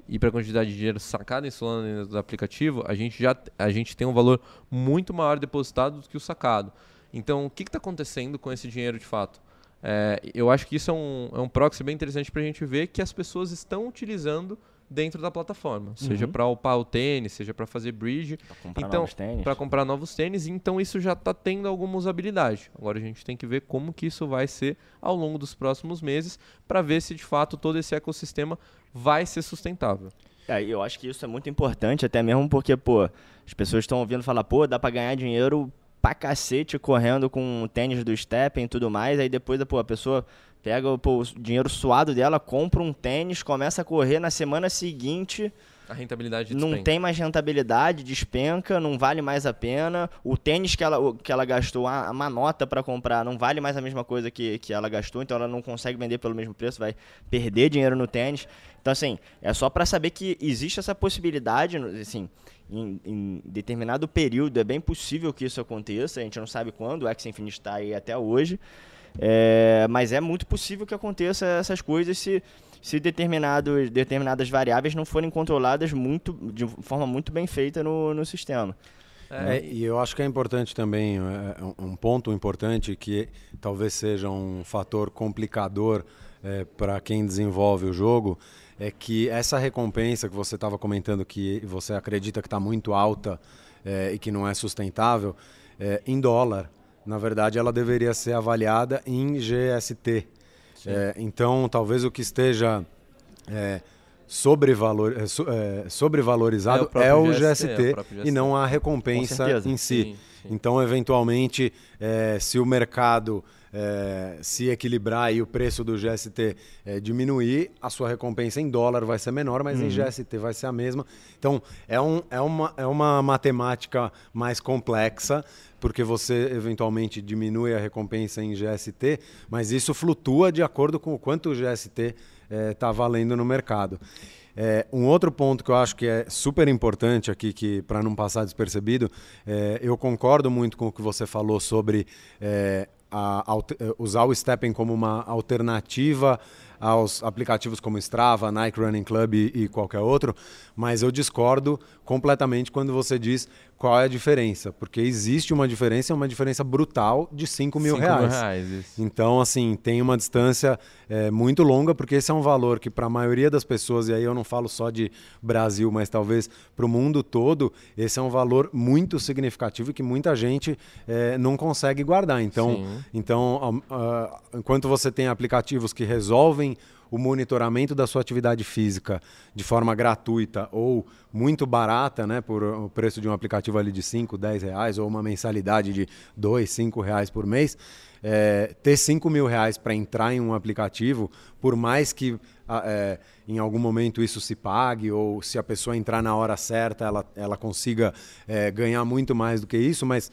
e para a quantidade de dinheiro sacado em Solana do aplicativo, a gente já a gente tem um valor muito maior depositado do que o sacado. Então, o que está acontecendo com esse dinheiro de fato? É, eu acho que isso é um, é um proxy bem interessante para a gente ver que as pessoas estão utilizando dentro da plataforma, seja uhum. para upar o tênis, seja para fazer bridge, então para comprar novos tênis, então isso já está tendo alguma usabilidade. Agora a gente tem que ver como que isso vai ser ao longo dos próximos meses para ver se de fato todo esse ecossistema vai ser sustentável. É, eu acho que isso é muito importante, até mesmo porque, pô, as pessoas estão ouvindo falar, pô, dá para ganhar dinheiro pra cacete correndo com o tênis do Steppen e tudo mais, aí depois, pô, a pessoa pega pô, o dinheiro suado dela, compra um tênis, começa a correr na semana seguinte. A rentabilidade despenca. Não tem mais rentabilidade, despenca, não vale mais a pena. O tênis que ela, que ela gastou, a, uma nota para comprar, não vale mais a mesma coisa que, que ela gastou, então ela não consegue vender pelo mesmo preço, vai perder dinheiro no tênis. Então, assim, é só para saber que existe essa possibilidade, assim, em, em, determinado período é bem possível que isso aconteça, a gente não sabe quando, o X Infinity está aí até hoje. É, mas é muito possível que aconteça essas coisas se, se determinado, determinadas variáveis não forem controladas muito, de forma muito bem feita no, no sistema. É, e eu acho que é importante também, é, um ponto importante que talvez seja um fator complicador é, para quem desenvolve o jogo, é que essa recompensa que você estava comentando que você acredita que está muito alta é, e que não é sustentável, é, em dólar na verdade, ela deveria ser avaliada em GST. É, então, talvez o que esteja é, sobrevalor, é, é sobrevalorizado é o, é o GST, GST, e não a recompensa em si. Sim, sim. Então, eventualmente, é, se o mercado é, se equilibrar e o preço do GST é, diminuir, a sua recompensa em dólar vai ser menor, mas uhum. em GST vai ser a mesma. Então, é, um, é, uma, é uma matemática mais complexa, porque você eventualmente diminui a recompensa em GST, mas isso flutua de acordo com o quanto o GST está é, valendo no mercado. É, um outro ponto que eu acho que é super importante aqui, que para não passar despercebido, é, eu concordo muito com o que você falou sobre é, a, a, usar o Steppen como uma alternativa aos aplicativos como Strava, Nike Running Club e, e, qualquer outro, mas eu discordo completamente quando você diz qual é a diferença, porque existe uma diferença, uma diferença brutal de 5 mil reais. Mil reais então, assim, tem uma distância é, muito longa, porque esse é um valor que para a maioria das pessoas, e aí eu não falo só de Brasil, mas talvez para o mundo todo, esse é um valor muito significativo e que muita gente é, não consegue guardar. Então, então uh, enquanto você tem aplicativos que resolvem o monitoramento da sua atividade física de forma gratuita ou muito barata, né, por o preço de um aplicativo ali de 5, 10 reais ou uma mensalidade de 2, 5 reais por mês, é, ter 5 mil reais para entrar em um aplicativo, por mais que é, em algum momento isso se pague ou se a pessoa entrar na hora certa ela, ela consiga é, ganhar muito mais do que isso, mas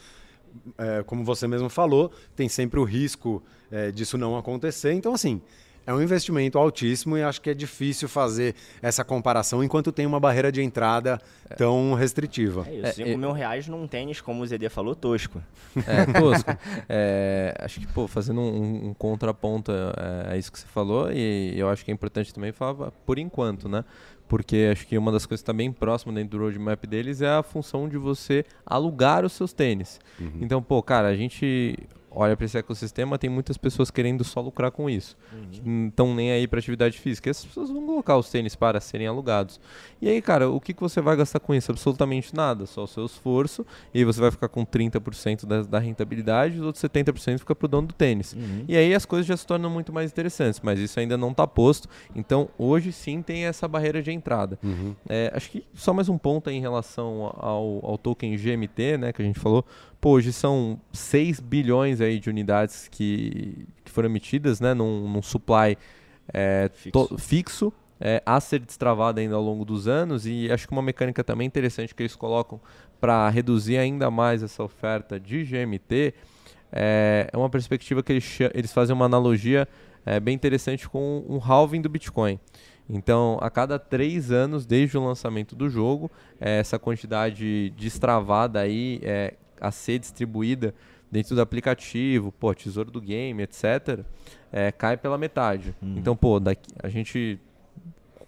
é, como você mesmo falou, tem sempre o risco é, disso não acontecer. Então, assim, é um investimento altíssimo e acho que é difícil fazer essa comparação enquanto tem uma barreira de entrada é. tão restritiva. É isso, 5 é, mil reais num tênis, como o ZD falou, tosco. É, tosco. é, acho que, pô, fazendo um, um contraponto a, a, isso que você falou, e eu acho que é importante também falar por enquanto, né? Porque acho que uma das coisas que está bem próxima dentro do roadmap deles é a função de você alugar os seus tênis. Uhum. Então, pô, cara, a gente olha para esse ecossistema, tem muitas pessoas querendo só lucrar com isso. Uhum. Não estão nem aí para atividade física. Essas pessoas vão colocar os tênis para serem alugados. E aí, cara, o que, que você vai gastar com isso? Absolutamente nada, só o seu esforço. E aí você vai ficar com 30% da, da rentabilidade, os outros 70% fica para o dono do tênis. Uhum. E aí as coisas já se tornam muito mais interessantes, mas isso ainda não está posto. Então, hoje sim tem essa barreira de entrada. Uhum. É, acho que só mais um ponto em relação ao, ao token GMT, né, que a gente falou. Pô, hoje são 6 bilhões aí de unidades que, que foram emitidas né, num, num supply é, fixo, to, fixo é, a ser destravado ainda ao longo dos anos e acho que uma mecânica também interessante que eles colocam para reduzir ainda mais essa oferta de GMT é, é uma perspectiva que eles, eles fazem uma analogia é, bem interessante com um halving do Bitcoin. Então, a cada três anos, desde o lançamento do jogo, é, essa quantidade destravada aí é, a ser distribuída dentro do aplicativo, pô, tesouro do game, etc., é, cai pela metade. Uhum. Então, pô, daqui, a gente,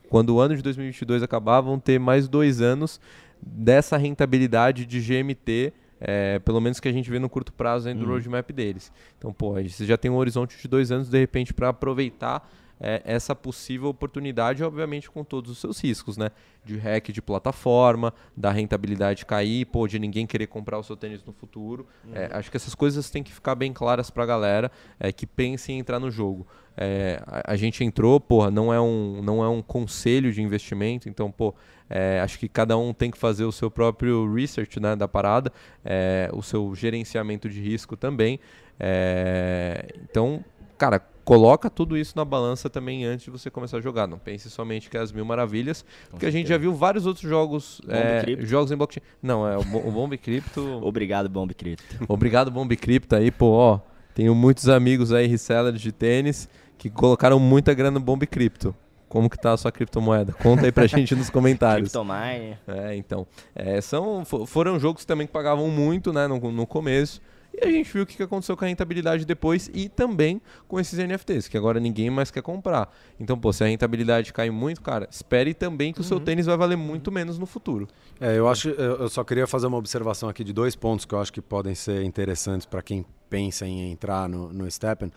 quando o ano de 2022 acabar, vão ter mais dois anos dessa rentabilidade de GMT é, pelo menos que a gente vê no curto prazo uhum. do roadmap deles. Então, pô, você já tem um horizonte de dois anos, de repente, para aproveitar é, essa possível oportunidade, obviamente com todos os seus riscos, né? De hack de plataforma, da rentabilidade cair, pô, de ninguém querer comprar o seu tênis no futuro. Uhum. É, acho que essas coisas têm que ficar bem claras para a galera é, que pense em entrar no jogo. É, a, a, gente entrou, porra, não é, um, não é um conselho de investimento, então, pô, é, acho que cada um tem que fazer o seu próprio research né, da parada, é, o seu gerenciamento de risco também. É, então, cara, coloca tudo isso na balança também antes de você começar a jogar. Não pense somente que é as mil maravilhas, Com porque certeza. a gente já viu vários outros jogos, é, jogos em blockchain. Não, é o, o Bomb Crypto. Obrigado, Bomb Crypto. Obrigado, Bomb Crypto aí, pô, ó. Tenho muitos amigos aí, resellers de tênis, que colocaram muita grana no Bomb Crypto. Como que tá a sua criptomoeda? Conta aí pra gente nos comentários. Cryptomine. É, então. É, são, foram jogos também que pagavam muito, né, no, no começo. E a gente viu o que aconteceu com a rentabilidade depois e também com esses NFTs, que agora ninguém mais quer comprar. Então, pô, se a rentabilidade cai muito, cara, espere também que o seu uhum. tênis vai valer muito menos no futuro. É, eu acho, eu só queria fazer uma observação aqui de dois pontos que eu acho que podem ser interessantes para quem pensa em entrar no, no Steppen.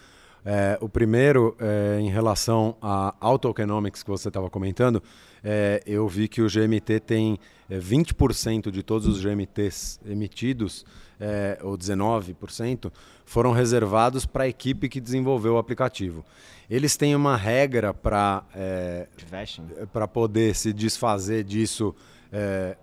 É, o primeiro, é, em relação a Autoeconomics que você estava comentando, é, eu vi que o GMT tem 20% é, de todos os GMTs emitidos é, ou 19%, foram reservados para a equipe que desenvolveu o aplicativo. Eles têm uma regra para é, poder se desfazer disso, é,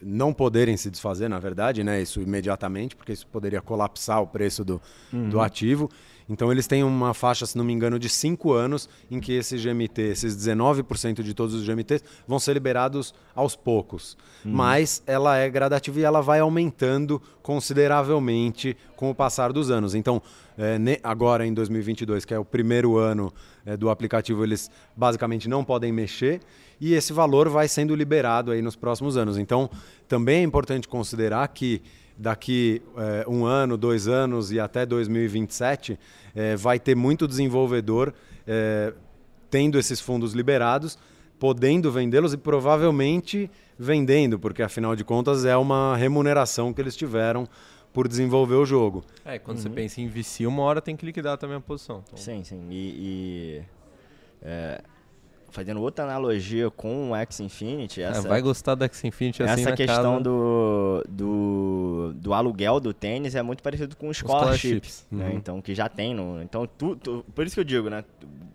não poderem se desfazer, na verdade, né, isso imediatamente, porque isso poderia colapsar o preço do, uhum. do ativo. Então eles têm uma faixa, se não me engano, de 5 anos em que esse GMT, esses 19% de todos os GMTs, vão ser liberados aos poucos. Hum. Mas ela é gradativa e ela vai aumentando consideravelmente com o passar dos anos. Então, é, agora em 2022, que é o primeiro ano é, do aplicativo, eles basicamente não podem mexer e esse valor vai sendo liberado aí nos próximos anos. Então, também é importante considerar que daqui é, um ano, dois anos e até 2027, é, vai ter muito desenvolvedor é, tendo esses fundos liberados, podendo vendê-los e provavelmente vendendo, porque afinal de contas é uma remuneração que eles tiveram por desenvolver o jogo. É, quando uhum. você pensa em VC, uma hora tem que liquidar também a posição. Então... Sim, sim. E, e é, fazendo outra analogia com o X Infinity. É, essa, é, vai gostar do X Infinity assim Essa questão do, do, do, aluguel do tênis é muito parecido com os scholarships, né? uhum. então que já tem no, então tu, tu, por isso que eu digo, né?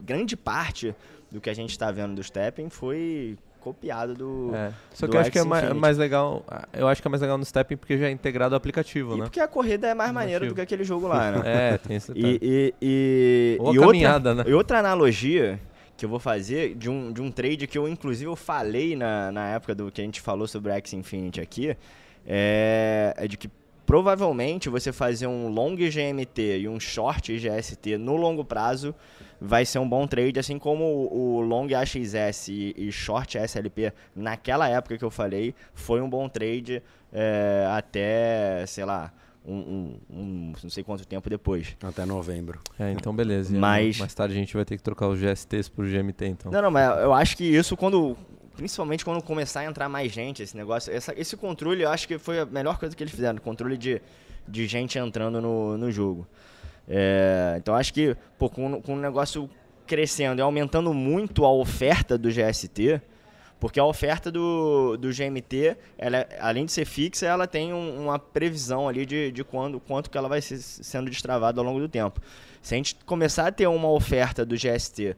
Grande parte do que a gente está vendo do Stepping foi copiado do. É. Só do que eu acho que é mais, mais, legal. Eu acho que é mais legal no Stepping porque já é integrado ao aplicativo, e né? Porque a corrida é mais maneira do que aquele jogo lá, né? é, tem esse e, e, e, Ou e outra, né? E outra analogia que eu vou fazer de um, de um trade que eu, inclusive, eu falei na, na época do que a gente falou sobre X Infinity aqui, é, é de que provavelmente você fazer um long GMT e um short GST no longo prazo vai ser um bom trade, assim como o, long AXS e, e, short SLP naquela época que eu falei foi um bom trade é, até, sei lá, um, um, um, não sei quanto tempo depois. Até novembro. É, então beleza. Mas... Mais tarde a gente vai ter que trocar os GSTs por GMT, então. Não, não, mas eu acho que isso quando... Principalmente quando começar a entrar mais gente, esse negócio... Essa, esse controle, eu acho que foi a melhor coisa que eles fizeram. Controle de, de gente entrando no, no jogo. É, então acho que, pô, com, com o negócio crescendo e aumentando muito a oferta do GST porque a oferta do, do GMT, ela, além de ser fixa, ela tem um, uma previsão ali de, de quando, quanto que ela vai ser, sendo destravada ao longo do tempo. Se a gente começar a ter uma oferta do GST,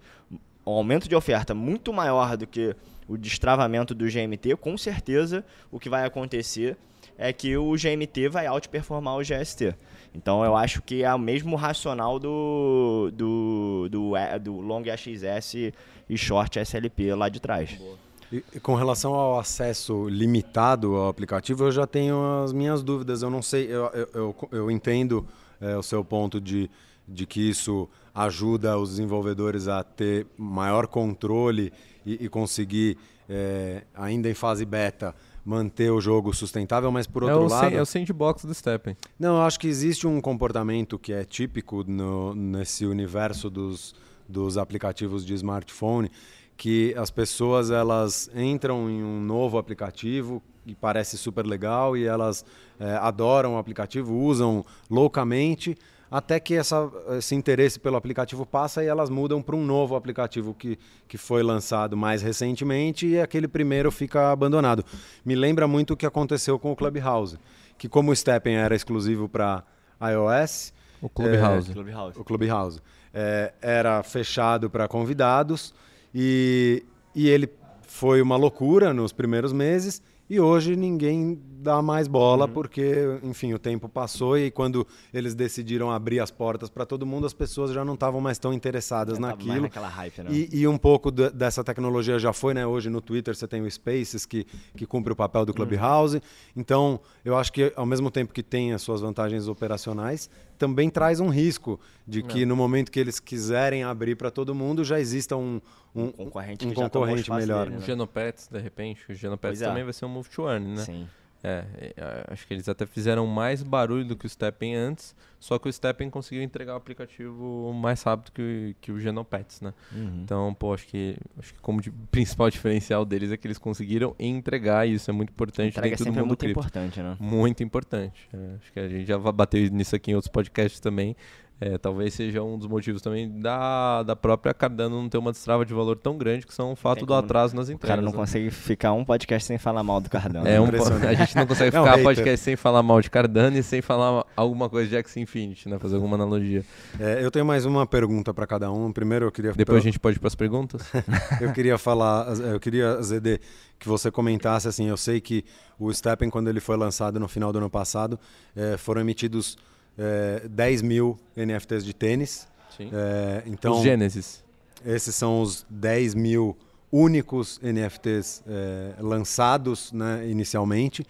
um aumento de oferta muito maior do que o destravamento do GMT, com certeza o que vai acontecer é que o GMT vai outperformar o GST. Então eu acho que é o mesmo racional do, do, do, do Long AXS e Short SLP lá de trás. Boa. E, com relação ao acesso limitado ao aplicativo, eu já tenho as minhas dúvidas. Eu não sei, eu, eu, eu, eu entendo é, o seu ponto de, de que isso ajuda os desenvolvedores a ter maior controle e, e conseguir, é, ainda em fase beta, manter o jogo sustentável, mas por é outro é lado. é o sandbox do Steppen. Não, eu acho que existe um comportamento que é típico no, nesse universo dos, dos aplicativos de smartphone que as pessoas elas entram em um novo aplicativo, e parece super legal e elas é, adoram o aplicativo, usam loucamente, até que essa, esse interesse pelo aplicativo passa e elas mudam para um novo aplicativo que, que foi lançado mais recentemente e aquele primeiro fica abandonado. Me lembra muito o que aconteceu com o Clubhouse, que como o Steppen era exclusivo para iOS... O Clubhouse. É, Clubhouse. O Clubhouse. É, era fechado para convidados e, e ele foi uma loucura nos primeiros meses e hoje ninguém dá mais bola uhum. porque, enfim, o tempo passou e quando eles decidiram abrir as portas para todo mundo, as pessoas já não estavam mais tão interessadas naquilo. naquela hype, né? e, e, um pouco dessa tecnologia já foi, né? Hoje no Twitter você tem o Spaces que, que cumpre o papel do Clubhouse. Uhum. Então, eu acho que ao mesmo tempo que tem as suas vantagens operacionais, também traz um risco de que no momento que eles quiserem abrir para todo mundo já exista um, um, um concorrente, um concorrente melhor. Dele, né? O Genopets, de repente, o Genopets também é. vai ser um move to earn, né? Sim. É, é, acho que eles até fizeram mais barulho do que o Steppen antes, só que o Steppen conseguiu entregar o aplicativo mais rápido que, que o Genopets, né? Uhum. Então, pô, acho que, acho que como de, principal diferencial deles é que eles conseguiram entregar, e isso é muito importante Entrega dentro do mundo é muito cripto. importante, né? Muito importante. É, acho que a gente já bateu nisso aqui em outros podcasts também, é, talvez seja um dos motivos também da, da própria Cardano não ter uma destrava de valor tão grande que são o fato do atraso nas entregas. O cara não né? consegue ficar um podcast sem falar mal do Cardano. É um, a gente não consegue não, ficar um podcast sem falar mal de Cardano e sem falar alguma coisa de Axie Infinity, né? Fazer alguma analogia. É, eu tenho mais uma pergunta para cada um. Primeiro eu queria... Depois a gente pode ir para as perguntas? eu queria falar, eu queria, ZD, que você comentasse assim, eu sei que o Steppen, quando ele foi lançado no final do ano passado, é, foram emitidos é, 10 mil NFTs de tênis. Sim. É, então, os Gênesis. Esses são os 10 mil únicos NFTs é, lançados né, inicialmente.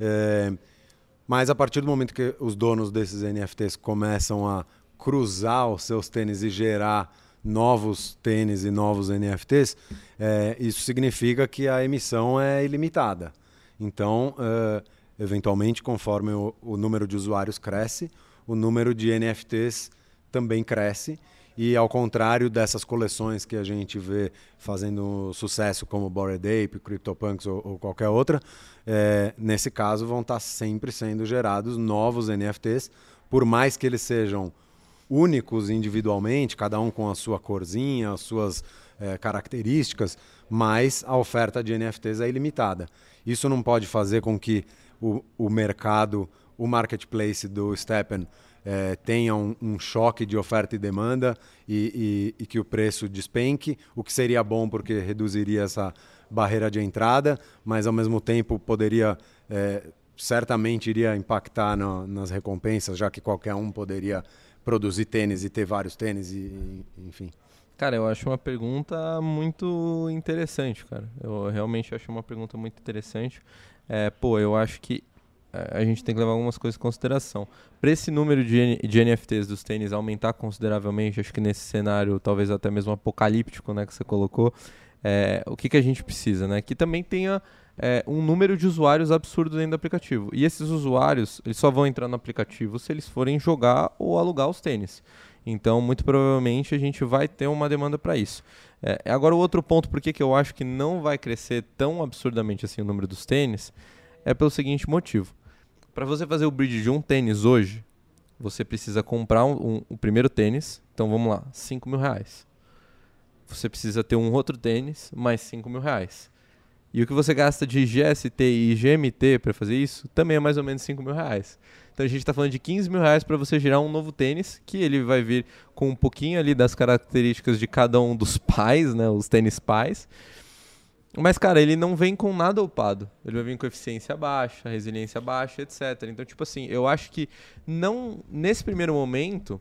É, mas a partir do momento que os donos desses NFTs começam a cruzar os seus tênis e gerar novos tênis e novos NFTs, é, isso significa que a emissão é ilimitada. Então, é, eventualmente, conforme o, o número de usuários cresce, o número de NFTs também cresce. E ao contrário dessas coleções que a gente vê fazendo sucesso, como Bored Ape, CryptoPunks ou, ou qualquer outra, é, nesse caso vão estar sempre sendo gerados novos NFTs, por mais que eles sejam únicos individualmente, cada um com a sua corzinha, as suas é, características, mas a oferta de NFTs é ilimitada. Isso não pode fazer com que o, o mercado o marketplace do Steppen é, tenha um, um, choque de oferta e demanda e, e, e, que o preço despenque, o que seria bom porque reduziria essa barreira de entrada, mas ao mesmo tempo poderia é, certamente iria impactar no, nas recompensas, já que qualquer um poderia produzir tênis e ter vários tênis e, enfim. Cara, eu acho uma pergunta muito interessante, cara. Eu realmente acho uma pergunta muito interessante. É, pô, eu acho que a gente tem que levar algumas coisas em consideração. Para esse número de, de NFTs dos tênis aumentar consideravelmente, acho que nesse cenário talvez até mesmo apocalíptico né, que você colocou, é, o que, que a gente precisa? Né? Que também tenha é, um número de usuários absurdo dentro do aplicativo. E esses usuários eles só vão entrar no aplicativo se eles forem jogar ou alugar os tênis. Então, muito provavelmente, a gente vai ter uma demanda para isso. É, agora, o outro ponto, por que eu acho que não vai crescer tão absurdamente assim o número dos tênis, é pelo seguinte motivo. Para você fazer o bridge de um tênis hoje, você precisa comprar um, um, o primeiro tênis. Então vamos lá, 5 mil reais. Você precisa ter um outro tênis, mais 5 mil reais. E o que você gasta de GST e GMT para fazer isso também é mais ou menos 5 mil reais. Então a gente está falando de 15 mil reais para você gerar um novo tênis, que ele vai vir com um pouquinho ali das características de cada um dos pais, né, os tênis pais. Mas, cara, ele não vem com nada upado. Ele vai vir com eficiência baixa, resiliência baixa, etc. Então, tipo assim, eu acho que não nesse primeiro momento,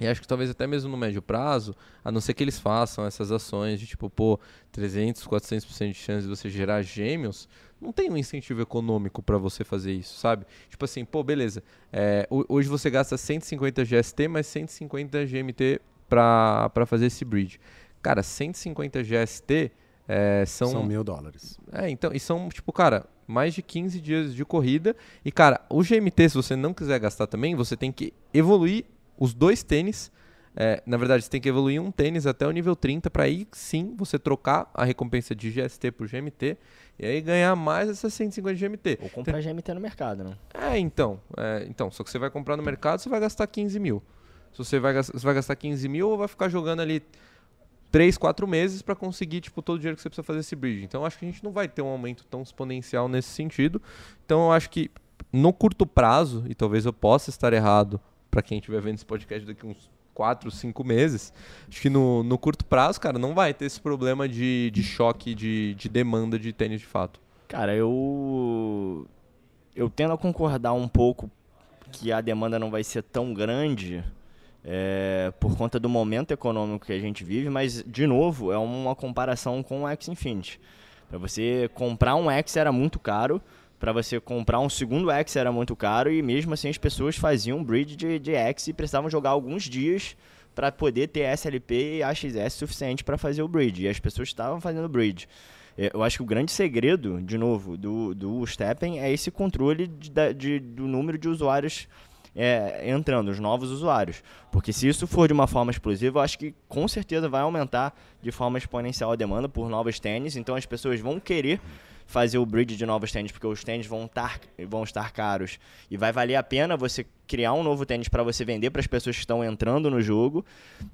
e acho que talvez até mesmo no médio prazo, a não ser que eles façam essas ações de tipo, pô, 300, 400% de chance de você gerar gêmeos, não tem um incentivo econômico para você fazer isso, sabe? Tipo assim, pô, beleza, é, hoje você gasta 150 GST, mais 150 GMT para fazer esse bridge. Cara, 150 GST é, são, são mil dólares. É, então, e são, tipo, cara, mais de 15 dias de corrida. E, cara, o GMT, se você não quiser gastar também, você tem que evoluir os dois tênis É, na verdade, você tem que evoluir um tênis até o nível 30 para aí sim você trocar a recompensa de GST por GMT e aí ganhar mais essas 150 de GMT. Ou comprar então, GMT no mercado, né? É, então. É, então, só que você vai comprar no mercado, você vai gastar 15 mil. Se você vai, você vai gastar 15 mil ou vai ficar jogando ali 3, 4 meses para conseguir tipo, todo o dinheiro que você precisa fazer esse bridge. Então, acho que a gente não vai ter um aumento tão exponencial nesse sentido. Então, eu acho que no curto prazo, e talvez eu possa estar errado para quem estiver vendo esse podcast daqui uns 4, 5 meses, acho que no, no curto prazo, cara, não vai ter esse problema de, de choque de, de demanda de tênis de fato. Cara, eu. Eu tendo a concordar um pouco que a demanda não vai ser tão grande é, por conta do momento econômico que a gente vive, mas, de novo, é uma comparação com o X Infinity. Para você comprar um X era muito caro, para você comprar um segundo X era muito caro, e mesmo assim as pessoas faziam bridge de, de X e precisavam jogar alguns dias para poder ter SLP e AXS suficiente para fazer o bridge. E as pessoas estavam fazendo bridge. É, eu acho que o grande segredo, de novo, do, do Steppen é esse controle de, de, do número de usuários é, entrando, os novos usuários. Porque se isso for de uma forma explosiva, eu acho que com certeza vai aumentar de forma exponencial a demanda por novos tênis. Então as pessoas vão querer fazer o bridge de novos tênis, porque os tênis vão estar, vão estar caros. E vai valer a pena você criar um novo tênis para você vender para as pessoas que estão entrando no jogo.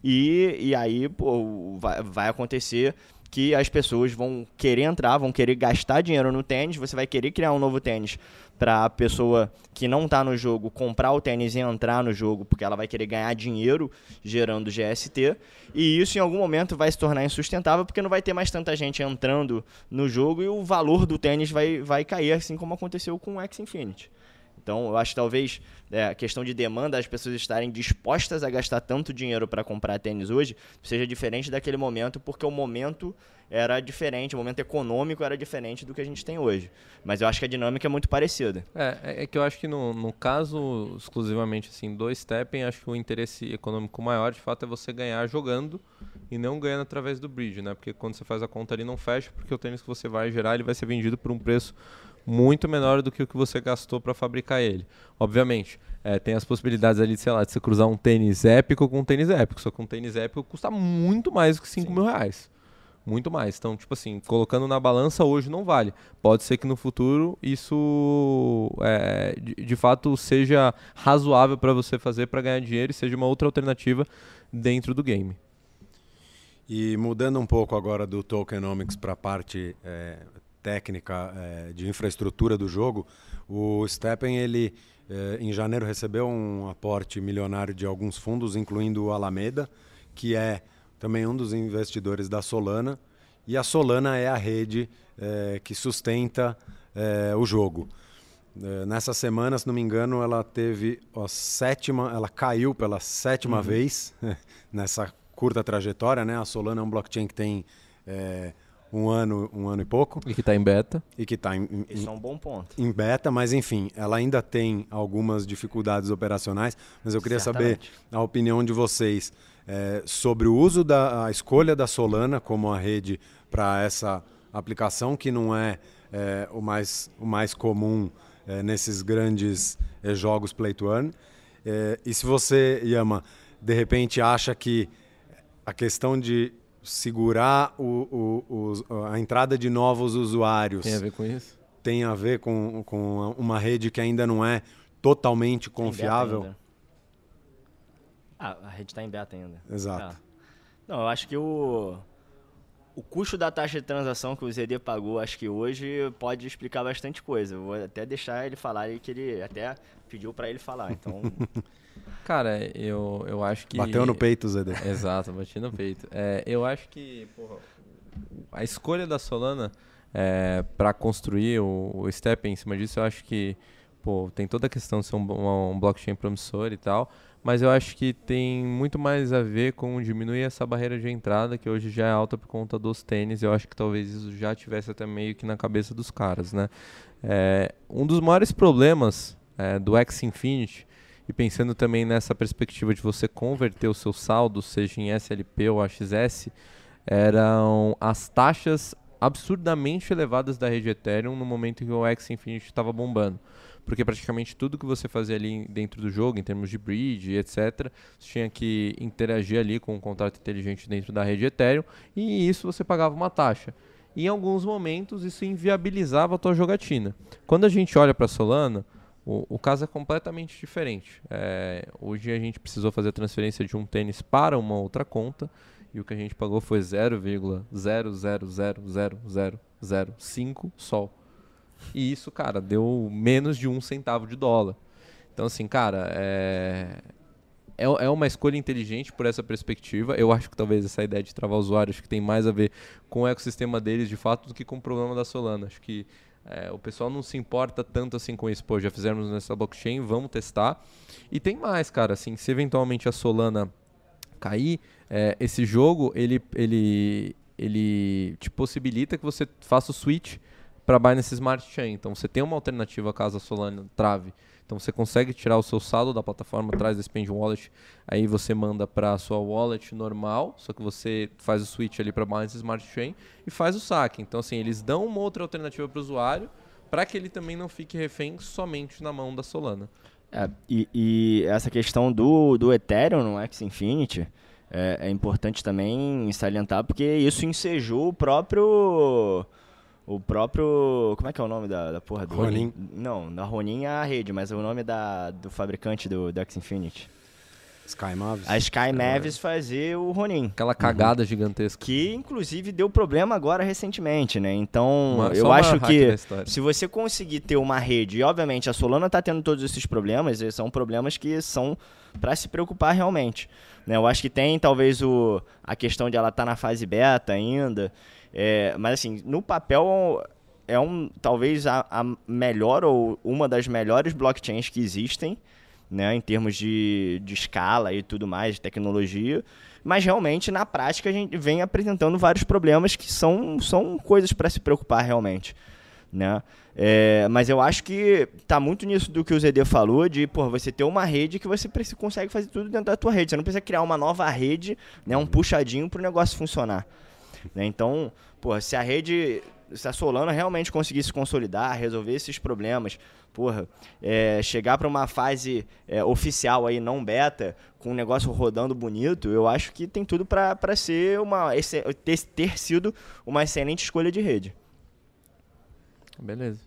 E, e aí pô, vai, vai acontecer que as pessoas vão querer entrar, vão querer gastar dinheiro no tênis, você vai querer criar um novo tênis para a pessoa que não está no jogo comprar o tênis e entrar no jogo, porque ela vai querer ganhar dinheiro gerando GST, e isso em algum momento vai se tornar insustentável, porque não vai ter mais tanta gente entrando no jogo e o valor do tênis vai, vai cair, assim como aconteceu com o X Infinity. Então, eu acho que talvez é, a questão de demanda, as pessoas estarem dispostas a gastar tanto dinheiro para comprar tênis hoje, seja diferente daquele momento, porque o momento era diferente, o momento econômico era diferente do que a gente tem hoje. Mas eu acho que a dinâmica é muito parecida. É, é, é que eu acho que no, no caso exclusivamente assim, do Steppen, acho que o interesse econômico maior, de fato, é você ganhar jogando e não ganhando através do bridge, né? Porque quando você faz a conta ali não fecha, porque o tênis que você vai gerar, ele vai ser vendido por um preço muito menor do que o que você gastou para fabricar ele. Obviamente, é, tem as possibilidades ali, sei lá, de você cruzar um tênis épico com um tênis épico. Só que um tênis épico custa muito mais do que 5 mil reais. Muito mais. Então, tipo assim, colocando na balança hoje não vale. Pode ser que no futuro isso é, de, de, fato seja razoável para você fazer para ganhar dinheiro e seja uma outra alternativa dentro do game. E mudando um pouco agora do tokenomics para a parte é, técnica é, de infraestrutura do jogo, o Steppen ele é, em janeiro recebeu um aporte milionário de alguns fundos, incluindo o Alameda, que é também um dos investidores da Solana, e a Solana é a rede é, que sustenta o jogo. Nessa semana, se não me engano, ela teve a sétima, ela caiu pela sétima uhum. vez nessa curta trajetória, né? A Solana é um blockchain que tem é, um ano, um ano e pouco. E que está em beta. E que está em, Isso é um bom ponto. Em beta, mas enfim, ela ainda tem algumas dificuldades operacionais. Mas eu queria Certamente. saber a opinião de vocês é, sobre o uso da a escolha da Solana como a rede para essa aplicação que não é, é, o, mais, o mais comum é, nesses grandes é, jogos play to earn. É, e se você, Yama, de repente acha que a questão de segurar o, o, a entrada de novos usuários. Tem a ver com isso? Tem a ver com, com uma rede que ainda não é totalmente confiável. Ah, a rede está em beta ainda. Exato. Ah. Não, eu acho que o, o custo da taxa de transação que o ZD pagou, acho que hoje pode explicar bastante coisa. Eu vou até deixar ele falar e que ele até pediu para ele falar. Então Cara, eu, eu acho que. Bateu no peito, Zé. Exato, bati no peito. É, eu acho que porra, a escolha da Solana é, para construir o, o Step em cima disso, eu acho que pô, tem toda a questão de ser um, um blockchain promissor e tal, mas eu acho que tem muito mais a ver com diminuir essa barreira de entrada, que hoje já é alta por conta dos tênis. Eu acho que talvez isso já tivesse até meio que na cabeça dos caras, né? É, um dos maiores problemas é, do X Infinity e pensando também nessa perspectiva de você converter o seu saldo, seja em SLP ou AXS, eram as taxas absurdamente elevadas da rede Ethereum no momento em que o X Infinity estava bombando. porque praticamente tudo que você fazia ali dentro do jogo, em termos de bridge, etc., você tinha que interagir ali com um contrato inteligente dentro da rede Ethereum, e isso você pagava uma taxa. Em alguns momentos isso inviabilizava a tua jogatina. Quando a gente olha para Solana, o, o, caso é completamente diferente. É, hoje a gente precisou fazer a transferência de um tênis para uma outra conta e o que a gente pagou foi 0,000005 sol. E isso, cara, deu menos de um centavo de dólar. Então, assim, cara, é, é, é uma escolha inteligente por essa perspectiva. Eu acho que talvez essa ideia de travar usuários que tem mais a ver com o ecossistema deles de fato do que com o problema da Solana. Acho que é, o pessoal não se importa tanto assim com isso. Pô, já fizemos nessa blockchain, vamos testar. E tem mais, cara. Assim, se eventualmente a Solana cair, é, esse jogo ele, ele, ele te possibilita que você faça o switch para Binance Smart Chain. Então você tem uma alternativa caso a Solana trave. Então você consegue tirar o seu saldo da plataforma atrás do Spend Wallet, aí você manda para a sua wallet normal, só que você faz o switch ali para Binance Smart Chain e faz o saque. Então assim, eles dão uma outra alternativa para o usuário para que ele também não fique refém somente na mão da Solana. É, e, e, essa questão do, do Ethereum no X Infinity é, é importante também salientar porque isso ensejou o próprio o próprio. Como é que é o nome da, da porra do. Ronin. Não, da Ronin é a rede, mas é o nome da, do fabricante do, do X Infinity. Sky Mavis. A Sky Mavis fazer o Ronin. Aquela cagada uhum. gigantesca. Que, inclusive, deu problema agora recentemente, né? Então, uma, eu acho que se você conseguir ter uma rede, e obviamente a Solana está tendo todos esses problemas, e são problemas que são para se preocupar realmente. Né? Eu acho que tem, talvez, o, a questão de ela estar tá na fase beta ainda, é, mas assim, no papel é um talvez a, a, melhor ou uma das melhores blockchains que existem, né, em termos de, de escala e tudo mais, de tecnologia. Mas realmente na prática a gente vem apresentando vários problemas que são, são coisas para se preocupar realmente. Né? É, mas eu acho que tá muito nisso do que o ZD falou, de por você ter uma rede que você consegue fazer tudo dentro da tua rede. Você não precisa criar uma nova rede, né, um puxadinho para o negócio funcionar. Né? Então, porra, se a rede, se a Solana realmente conseguir se consolidar, resolver esses problemas, porra, é, chegar para uma fase é, oficial aí, não beta, com um negócio rodando bonito, eu acho que tem tudo para ser uma ter, ter sido uma excelente escolha de rede. Beleza.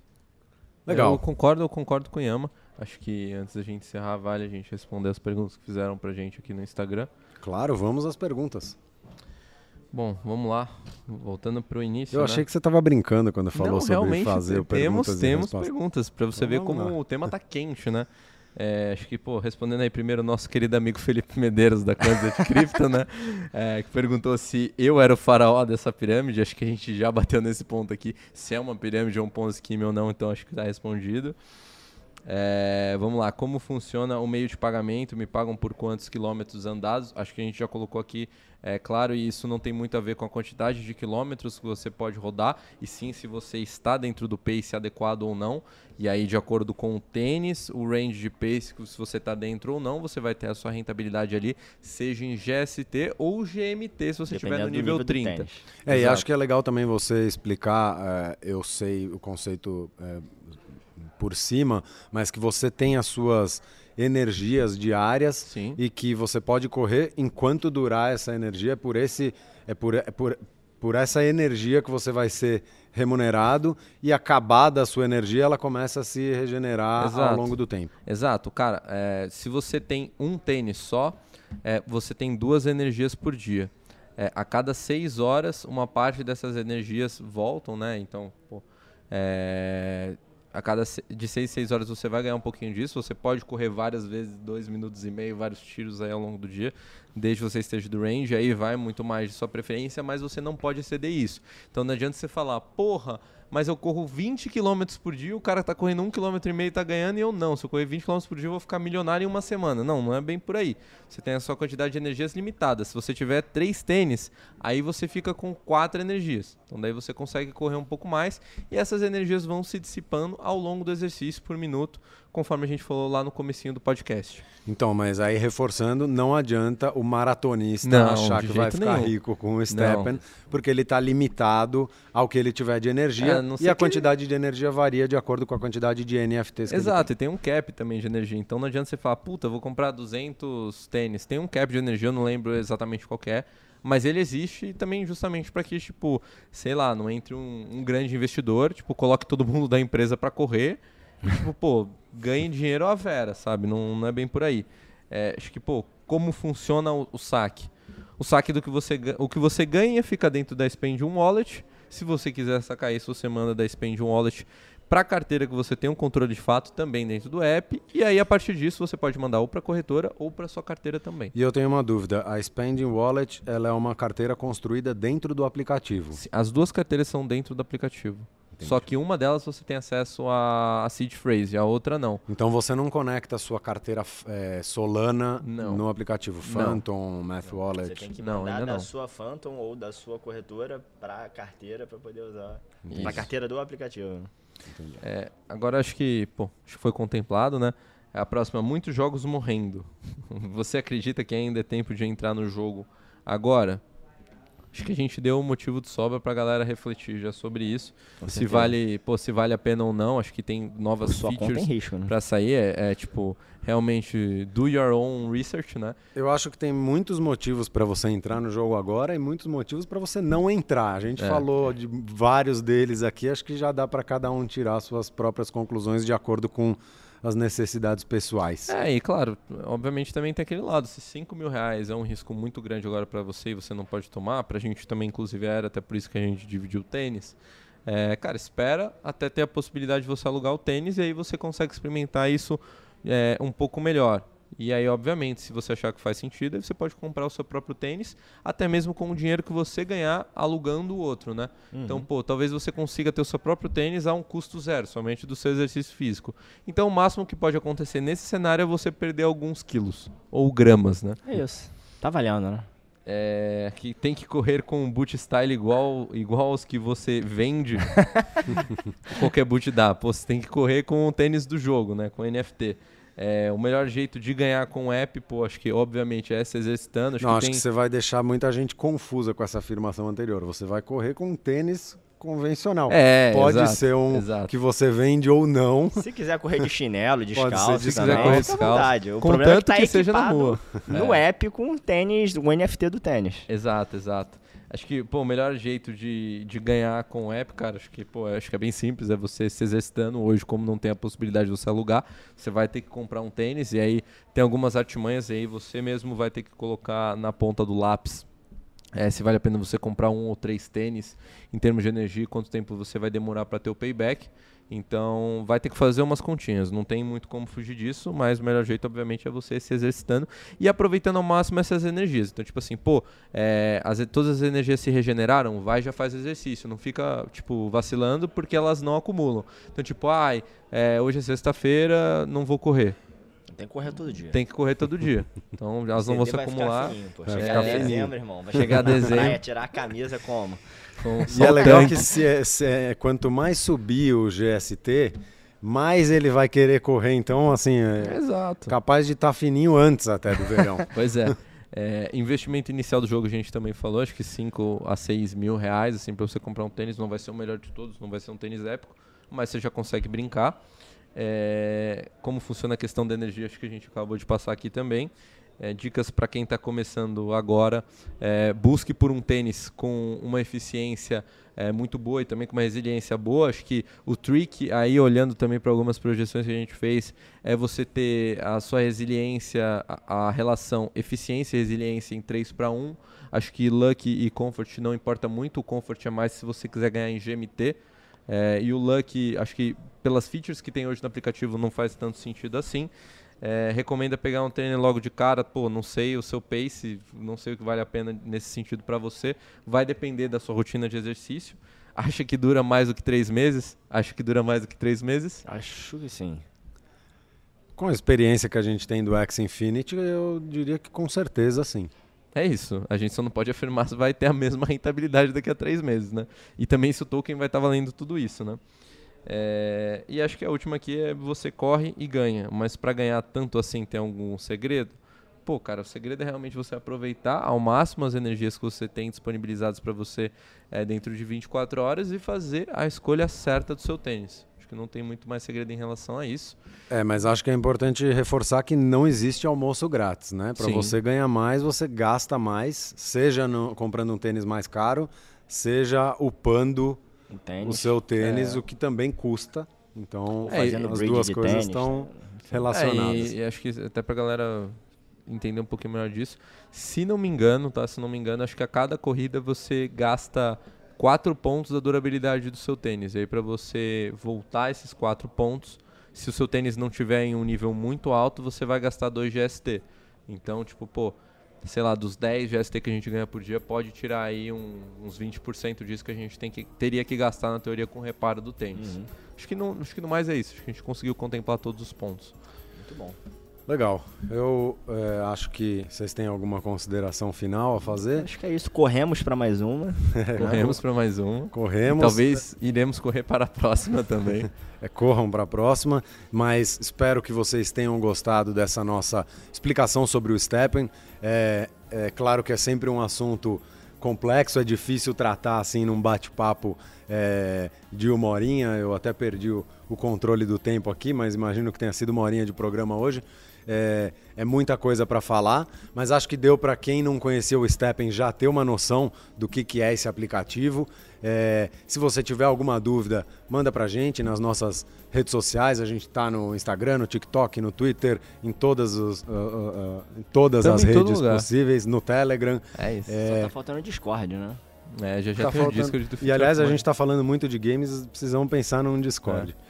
Legal. Eu concordo, eu concordo com o Yama. Acho que antes da gente encerrar, vale a gente responder as perguntas que fizeram pra gente aqui no Instagram. Claro, vamos às perguntas. Bom, vamos lá. Voltando para o início. Eu achei né? que você estava brincando quando falou Não, sobre fazer temos, perguntas. Temos perguntas para você então, ver como lá. o tema tá quente, né? É, acho que, pô, respondendo aí primeiro o nosso querido amigo Felipe Medeiros da Kansas Cripto, né? É, que perguntou se eu era o faraó dessa pirâmide. Acho que a gente já bateu nesse ponto aqui. Se é uma pirâmide ou um ponto scheme ou não, então acho que está respondido. É, vamos lá, como funciona o meio de pagamento? Me pagam por quantos quilômetros andados? Acho que a gente já colocou aqui, é claro, e isso não tem muito a ver com a quantidade de quilômetros que você pode rodar, e sim se você está dentro do pace adequado ou não. E aí, de acordo com o tênis, o range de pace, se você está dentro ou não, você vai ter a sua rentabilidade ali, seja em GST ou GMT, se você estiver no nível, nível 30. É, e acho que é legal também você explicar, é, eu sei o conceito. É, por cima, mas que você tem as suas energias diárias Sim. e que você pode correr enquanto durar essa energia. É por esse é por, é por, por essa energia que você vai ser remunerado e acabada a sua energia, ela começa a se regenerar Exato. ao longo do tempo. Exato, cara. É, se você tem um tênis só, é, você tem duas energias por dia. É, a cada seis horas, uma parte dessas energias voltam, né? Então, pô, é, a cada de 6 6 horas você vai ganhar um pouquinho disso. Você pode correr várias vezes, 2 minutos e meio, vários tiros aí ao longo do dia, desde que você esteja do range, aí vai muito mais de sua preferência, mas você não pode exceder isso. Então não adianta você falar, porra, mas eu corro 20 km por dia, o cara tá correndo 1,5 km e tá ganhando e eu não. Se eu correr 20 km por dia, eu vou ficar milionário em uma semana. Não, não é bem por aí. Você tem a sua quantidade de energias limitada. Se você tiver três tênis, aí você fica com quatro energias. Então daí você consegue correr um pouco mais e essas energias vão se dissipando ao longo do exercício por minuto, conforme a gente falou lá no comecinho do podcast. Então, mas aí reforçando, não adianta o maratonista não, achar que vai ficar nenhum. rico com o Steppen, porque ele está limitado ao que ele tiver de energia é, e a quantidade ele... de energia varia de acordo com a quantidade de NFTs que Exato, e tem um cap também de energia, então não adianta você falar, puta, vou comprar 200 tênis, tem um cap de energia, eu não lembro exatamente qual é, mas ele existe também justamente para que, tipo, sei lá, não entre um, um, grande investidor, tipo, coloque todo mundo da empresa para correr, tipo, pô, ganhe dinheiro à vera, sabe? Não, não é bem por aí. É, acho que, pô, como funciona o, o, saque? O saque do que você, o que você ganha fica dentro da Spendium Wallet. Se você quiser sacar isso, você manda da Spendium Wallet para a carteira que você tem um controle de fato também dentro do app. E aí, a partir disso, você pode mandar ou para a corretora ou para sua carteira também. E eu tenho uma dúvida. A Spending Wallet ela é uma carteira construída dentro do aplicativo? As duas carteiras são dentro do aplicativo. Entendi. Só que uma delas você tem acesso a, seed phrase, a outra não. Então você não conecta a sua carteira é, Solana não. no aplicativo Phantom, Math Wallet? Você tem que mandar não, da não. sua Phantom ou da sua corretora para a carteira para poder usar. Para a carteira do aplicativo. É, agora acho que, pô, acho que foi contemplado, né? É a próxima, muitos jogos morrendo. Você acredita que ainda é tempo de entrar no jogo agora? Acho que a gente deu um motivo de sobra pra galera refletir já sobre isso. Com se vale, pô, se vale a pena ou não. Acho que tem novas Sua features risco, né? pra sair. É, é, tipo, realmente do your own research, né? Eu acho que tem muitos motivos para você entrar no jogo agora e muitos motivos para você não entrar. A gente é. falou de vários deles aqui. Acho que já dá para cada um tirar suas próprias conclusões de acordo com as necessidades pessoais. É, e claro, obviamente também tem aquele lado. Se 5 mil reais é um risco muito grande agora para você e você não pode tomar, para a gente também, inclusive, era até por isso que a gente dividiu o tênis. É, cara, espera até ter a possibilidade de você alugar o tênis e aí você consegue experimentar isso é, um pouco melhor. E aí, obviamente, se você achar que faz sentido, você pode comprar o seu próprio tênis, até mesmo com o dinheiro que você ganhar alugando o outro, né? Uhum. Então, pô, talvez você consiga ter o seu próprio tênis a um custo zero, somente do seu exercício físico. Então, o máximo que pode acontecer nesse cenário é você perder alguns quilos ou gramas, né? É isso. Tá valendo, né? É, que tem que correr com um boot style igual, igual aos que você vende. Qualquer boot dá. Pô, você tem que correr com o tênis do jogo, né? Com NFT. É, o melhor jeito de ganhar com o app, pô, acho que obviamente é se exercitando. Acho Não, que acho tem... que você vai deixar muita gente confusa com essa afirmação anterior. Você vai correr com um tênis convencional. É, Pode exato, ser um exato. que você vende ou não. Se quiser correr de chinelo, descalço, Pode ser, se quiser correr descalço. O problema é que, tá que seja na rua. No é. app com o tênis, o NFT do tênis. Exato, exato. Acho que, pô, o melhor jeito de, de ganhar com o app, cara, acho que, pô, acho que é bem simples, é você se exercitando hoje, como não tem a possibilidade de você alugar, você vai ter que comprar um tênis e aí tem algumas artimanhas e aí você mesmo vai ter que colocar na ponta do lápis é, se vale a pena você comprar um ou três tênis em termos de energia, quanto tempo você vai demorar para ter o payback. Então vai ter que fazer umas continhas, não tem muito como fugir disso, mas o melhor jeito, obviamente, é você se exercitando e aproveitando ao máximo essas energias. Então, tipo assim, pô, é, as, todas as energias se regeneraram, vai já faz exercício, não fica, tipo, vacilando porque elas não acumulam. Então, tipo, ai, é, hoje é sexta-feira, não vou correr. Tem que correr todo dia. Tem que correr todo dia. Então elas não vão se acumular. Fininho, pô. Chegar é, dezembro, irmão. Vai chegar dezembro. Praia, tirar a camisa como? Com e é legal que se, é, se é, quanto mais subir o GST, mais ele vai querer correr. Então, assim, é Exato. capaz de estar tá fininho antes até do verão. pois é. É, investimento inicial do jogo a gente também falou, acho que 5 a 6 mil reais, assim, para você comprar um tênis, não vai ser o melhor de todos, não vai ser um tênis épico, mas você já consegue brincar. É, como funciona a questão da energia, acho que a gente acabou de passar aqui também. É, dicas para quem está começando agora: é, busque por um tênis com uma eficiência é, muito boa e também com uma resiliência boa. Acho que o trick, aí olhando também para algumas projeções que a gente fez, é você ter a sua resiliência, a, a relação eficiência e resiliência em 3 para 1. Acho que Luck e Comfort não importa muito, o Comfort é mais se você quiser ganhar em GMT. É, e o Luck, acho que pelas features que tem hoje no aplicativo não faz tanto sentido assim. É, recomenda pegar um treino logo de cara, pô, não sei o seu pace, não sei o que vale a pena nesse sentido para você. Vai depender da sua rotina de exercício. Acha que dura mais do que três meses? Acha que dura mais do que três meses? Acho que sim. Com a experiência que a gente tem do X Infinity, eu diria que com certeza sim. É isso. A gente só não pode afirmar se vai ter a mesma rentabilidade daqui a três meses, né? E também se o token vai estar valendo tudo isso, né? É, e acho que a última aqui é você corre e ganha. Mas para ganhar tanto assim, tem algum segredo? Pô, cara, o segredo é realmente você aproveitar ao máximo as energias que você tem disponibilizadas para você é, dentro de 24 horas e fazer a escolha certa do seu tênis. Acho que não tem muito mais segredo em relação a isso. É, mas acho que é importante reforçar que não existe almoço grátis, né? Para você ganhar mais, você gasta mais, seja no, comprando um tênis mais caro, seja upando o seu tênis, é. o que também custa. Então, é, as duas coisas tênis, estão né? relacionadas. É, e, e acho que até para galera entender um pouquinho melhor disso, se não me engano, tá? Se não me engano, acho que a cada corrida você gasta 4 pontos da durabilidade do seu tênis. E aí para você voltar esses 4 pontos, se o seu tênis não tiver em um nível muito alto, você vai gastar 2 GST. Então, tipo, pô, sei lá, dos 10 GST que a gente ganha por dia, pode tirar aí um, uns 20% disso que a gente tem que, teria que gastar na teoria com o reparo do tênis. Uhum. Acho, que não, acho que no mais é isso. Acho que a gente conseguiu contemplar todos os pontos. Muito bom. Legal. Eu é, acho que vocês têm alguma consideração final a fazer. Acho que é isso. Corremos para mais uma. Corremos para mais uma. Corremos. talvez iremos correr para a próxima também. é, corram para a próxima. Mas espero que vocês tenham gostado dessa nossa explicação sobre o Steppen. É, é claro que é sempre um assunto complexo, é difícil tratar assim num bate-papo é, de uma horinha. Eu até perdi o, o controle do tempo aqui, mas imagino que tenha sido uma horinha de programa hoje é, é muita coisa para falar, mas acho que deu para quem não conheceu o Steppen já ter uma noção do que, que é esse aplicativo. É, se você tiver alguma dúvida, manda para a gente nas nossas redes sociais. A gente está no Instagram, no TikTok, no Twitter, em todas, os, uh, uh, uh, em todas as redes possíveis, no Telegram. É isso. É... Só tá faltando o Discord, né? É, já, já tá tem faltando... o Discord do E aliás, a gente está falando muito de games, precisamos pensar num Discord. É.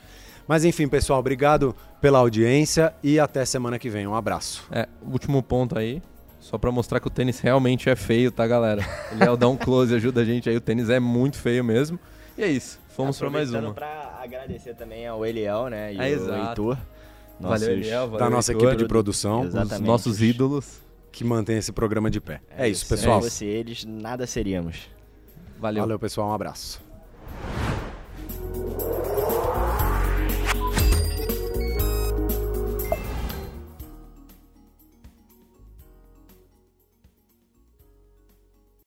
Mas enfim, pessoal, obrigado pela audiência e até semana que vem. Um abraço. É, último ponto aí, só para mostrar que o tênis realmente é feio, tá, galera? Ele é o dar um close, ajuda a gente aí. O tênis é muito feio mesmo. E é isso. Fomos para mais uma. para agradecer também ao Eliel, né? E é, o Heitor. Nossos, valeu, Eliel. Valeu, da nossa Heitor, equipe de produção. Exatamente. Os nossos ídolos. Que mantém esse programa de pé. É, é isso, pessoal. Se eles, nada seríamos. Valeu. Valeu, pessoal. Um abraço.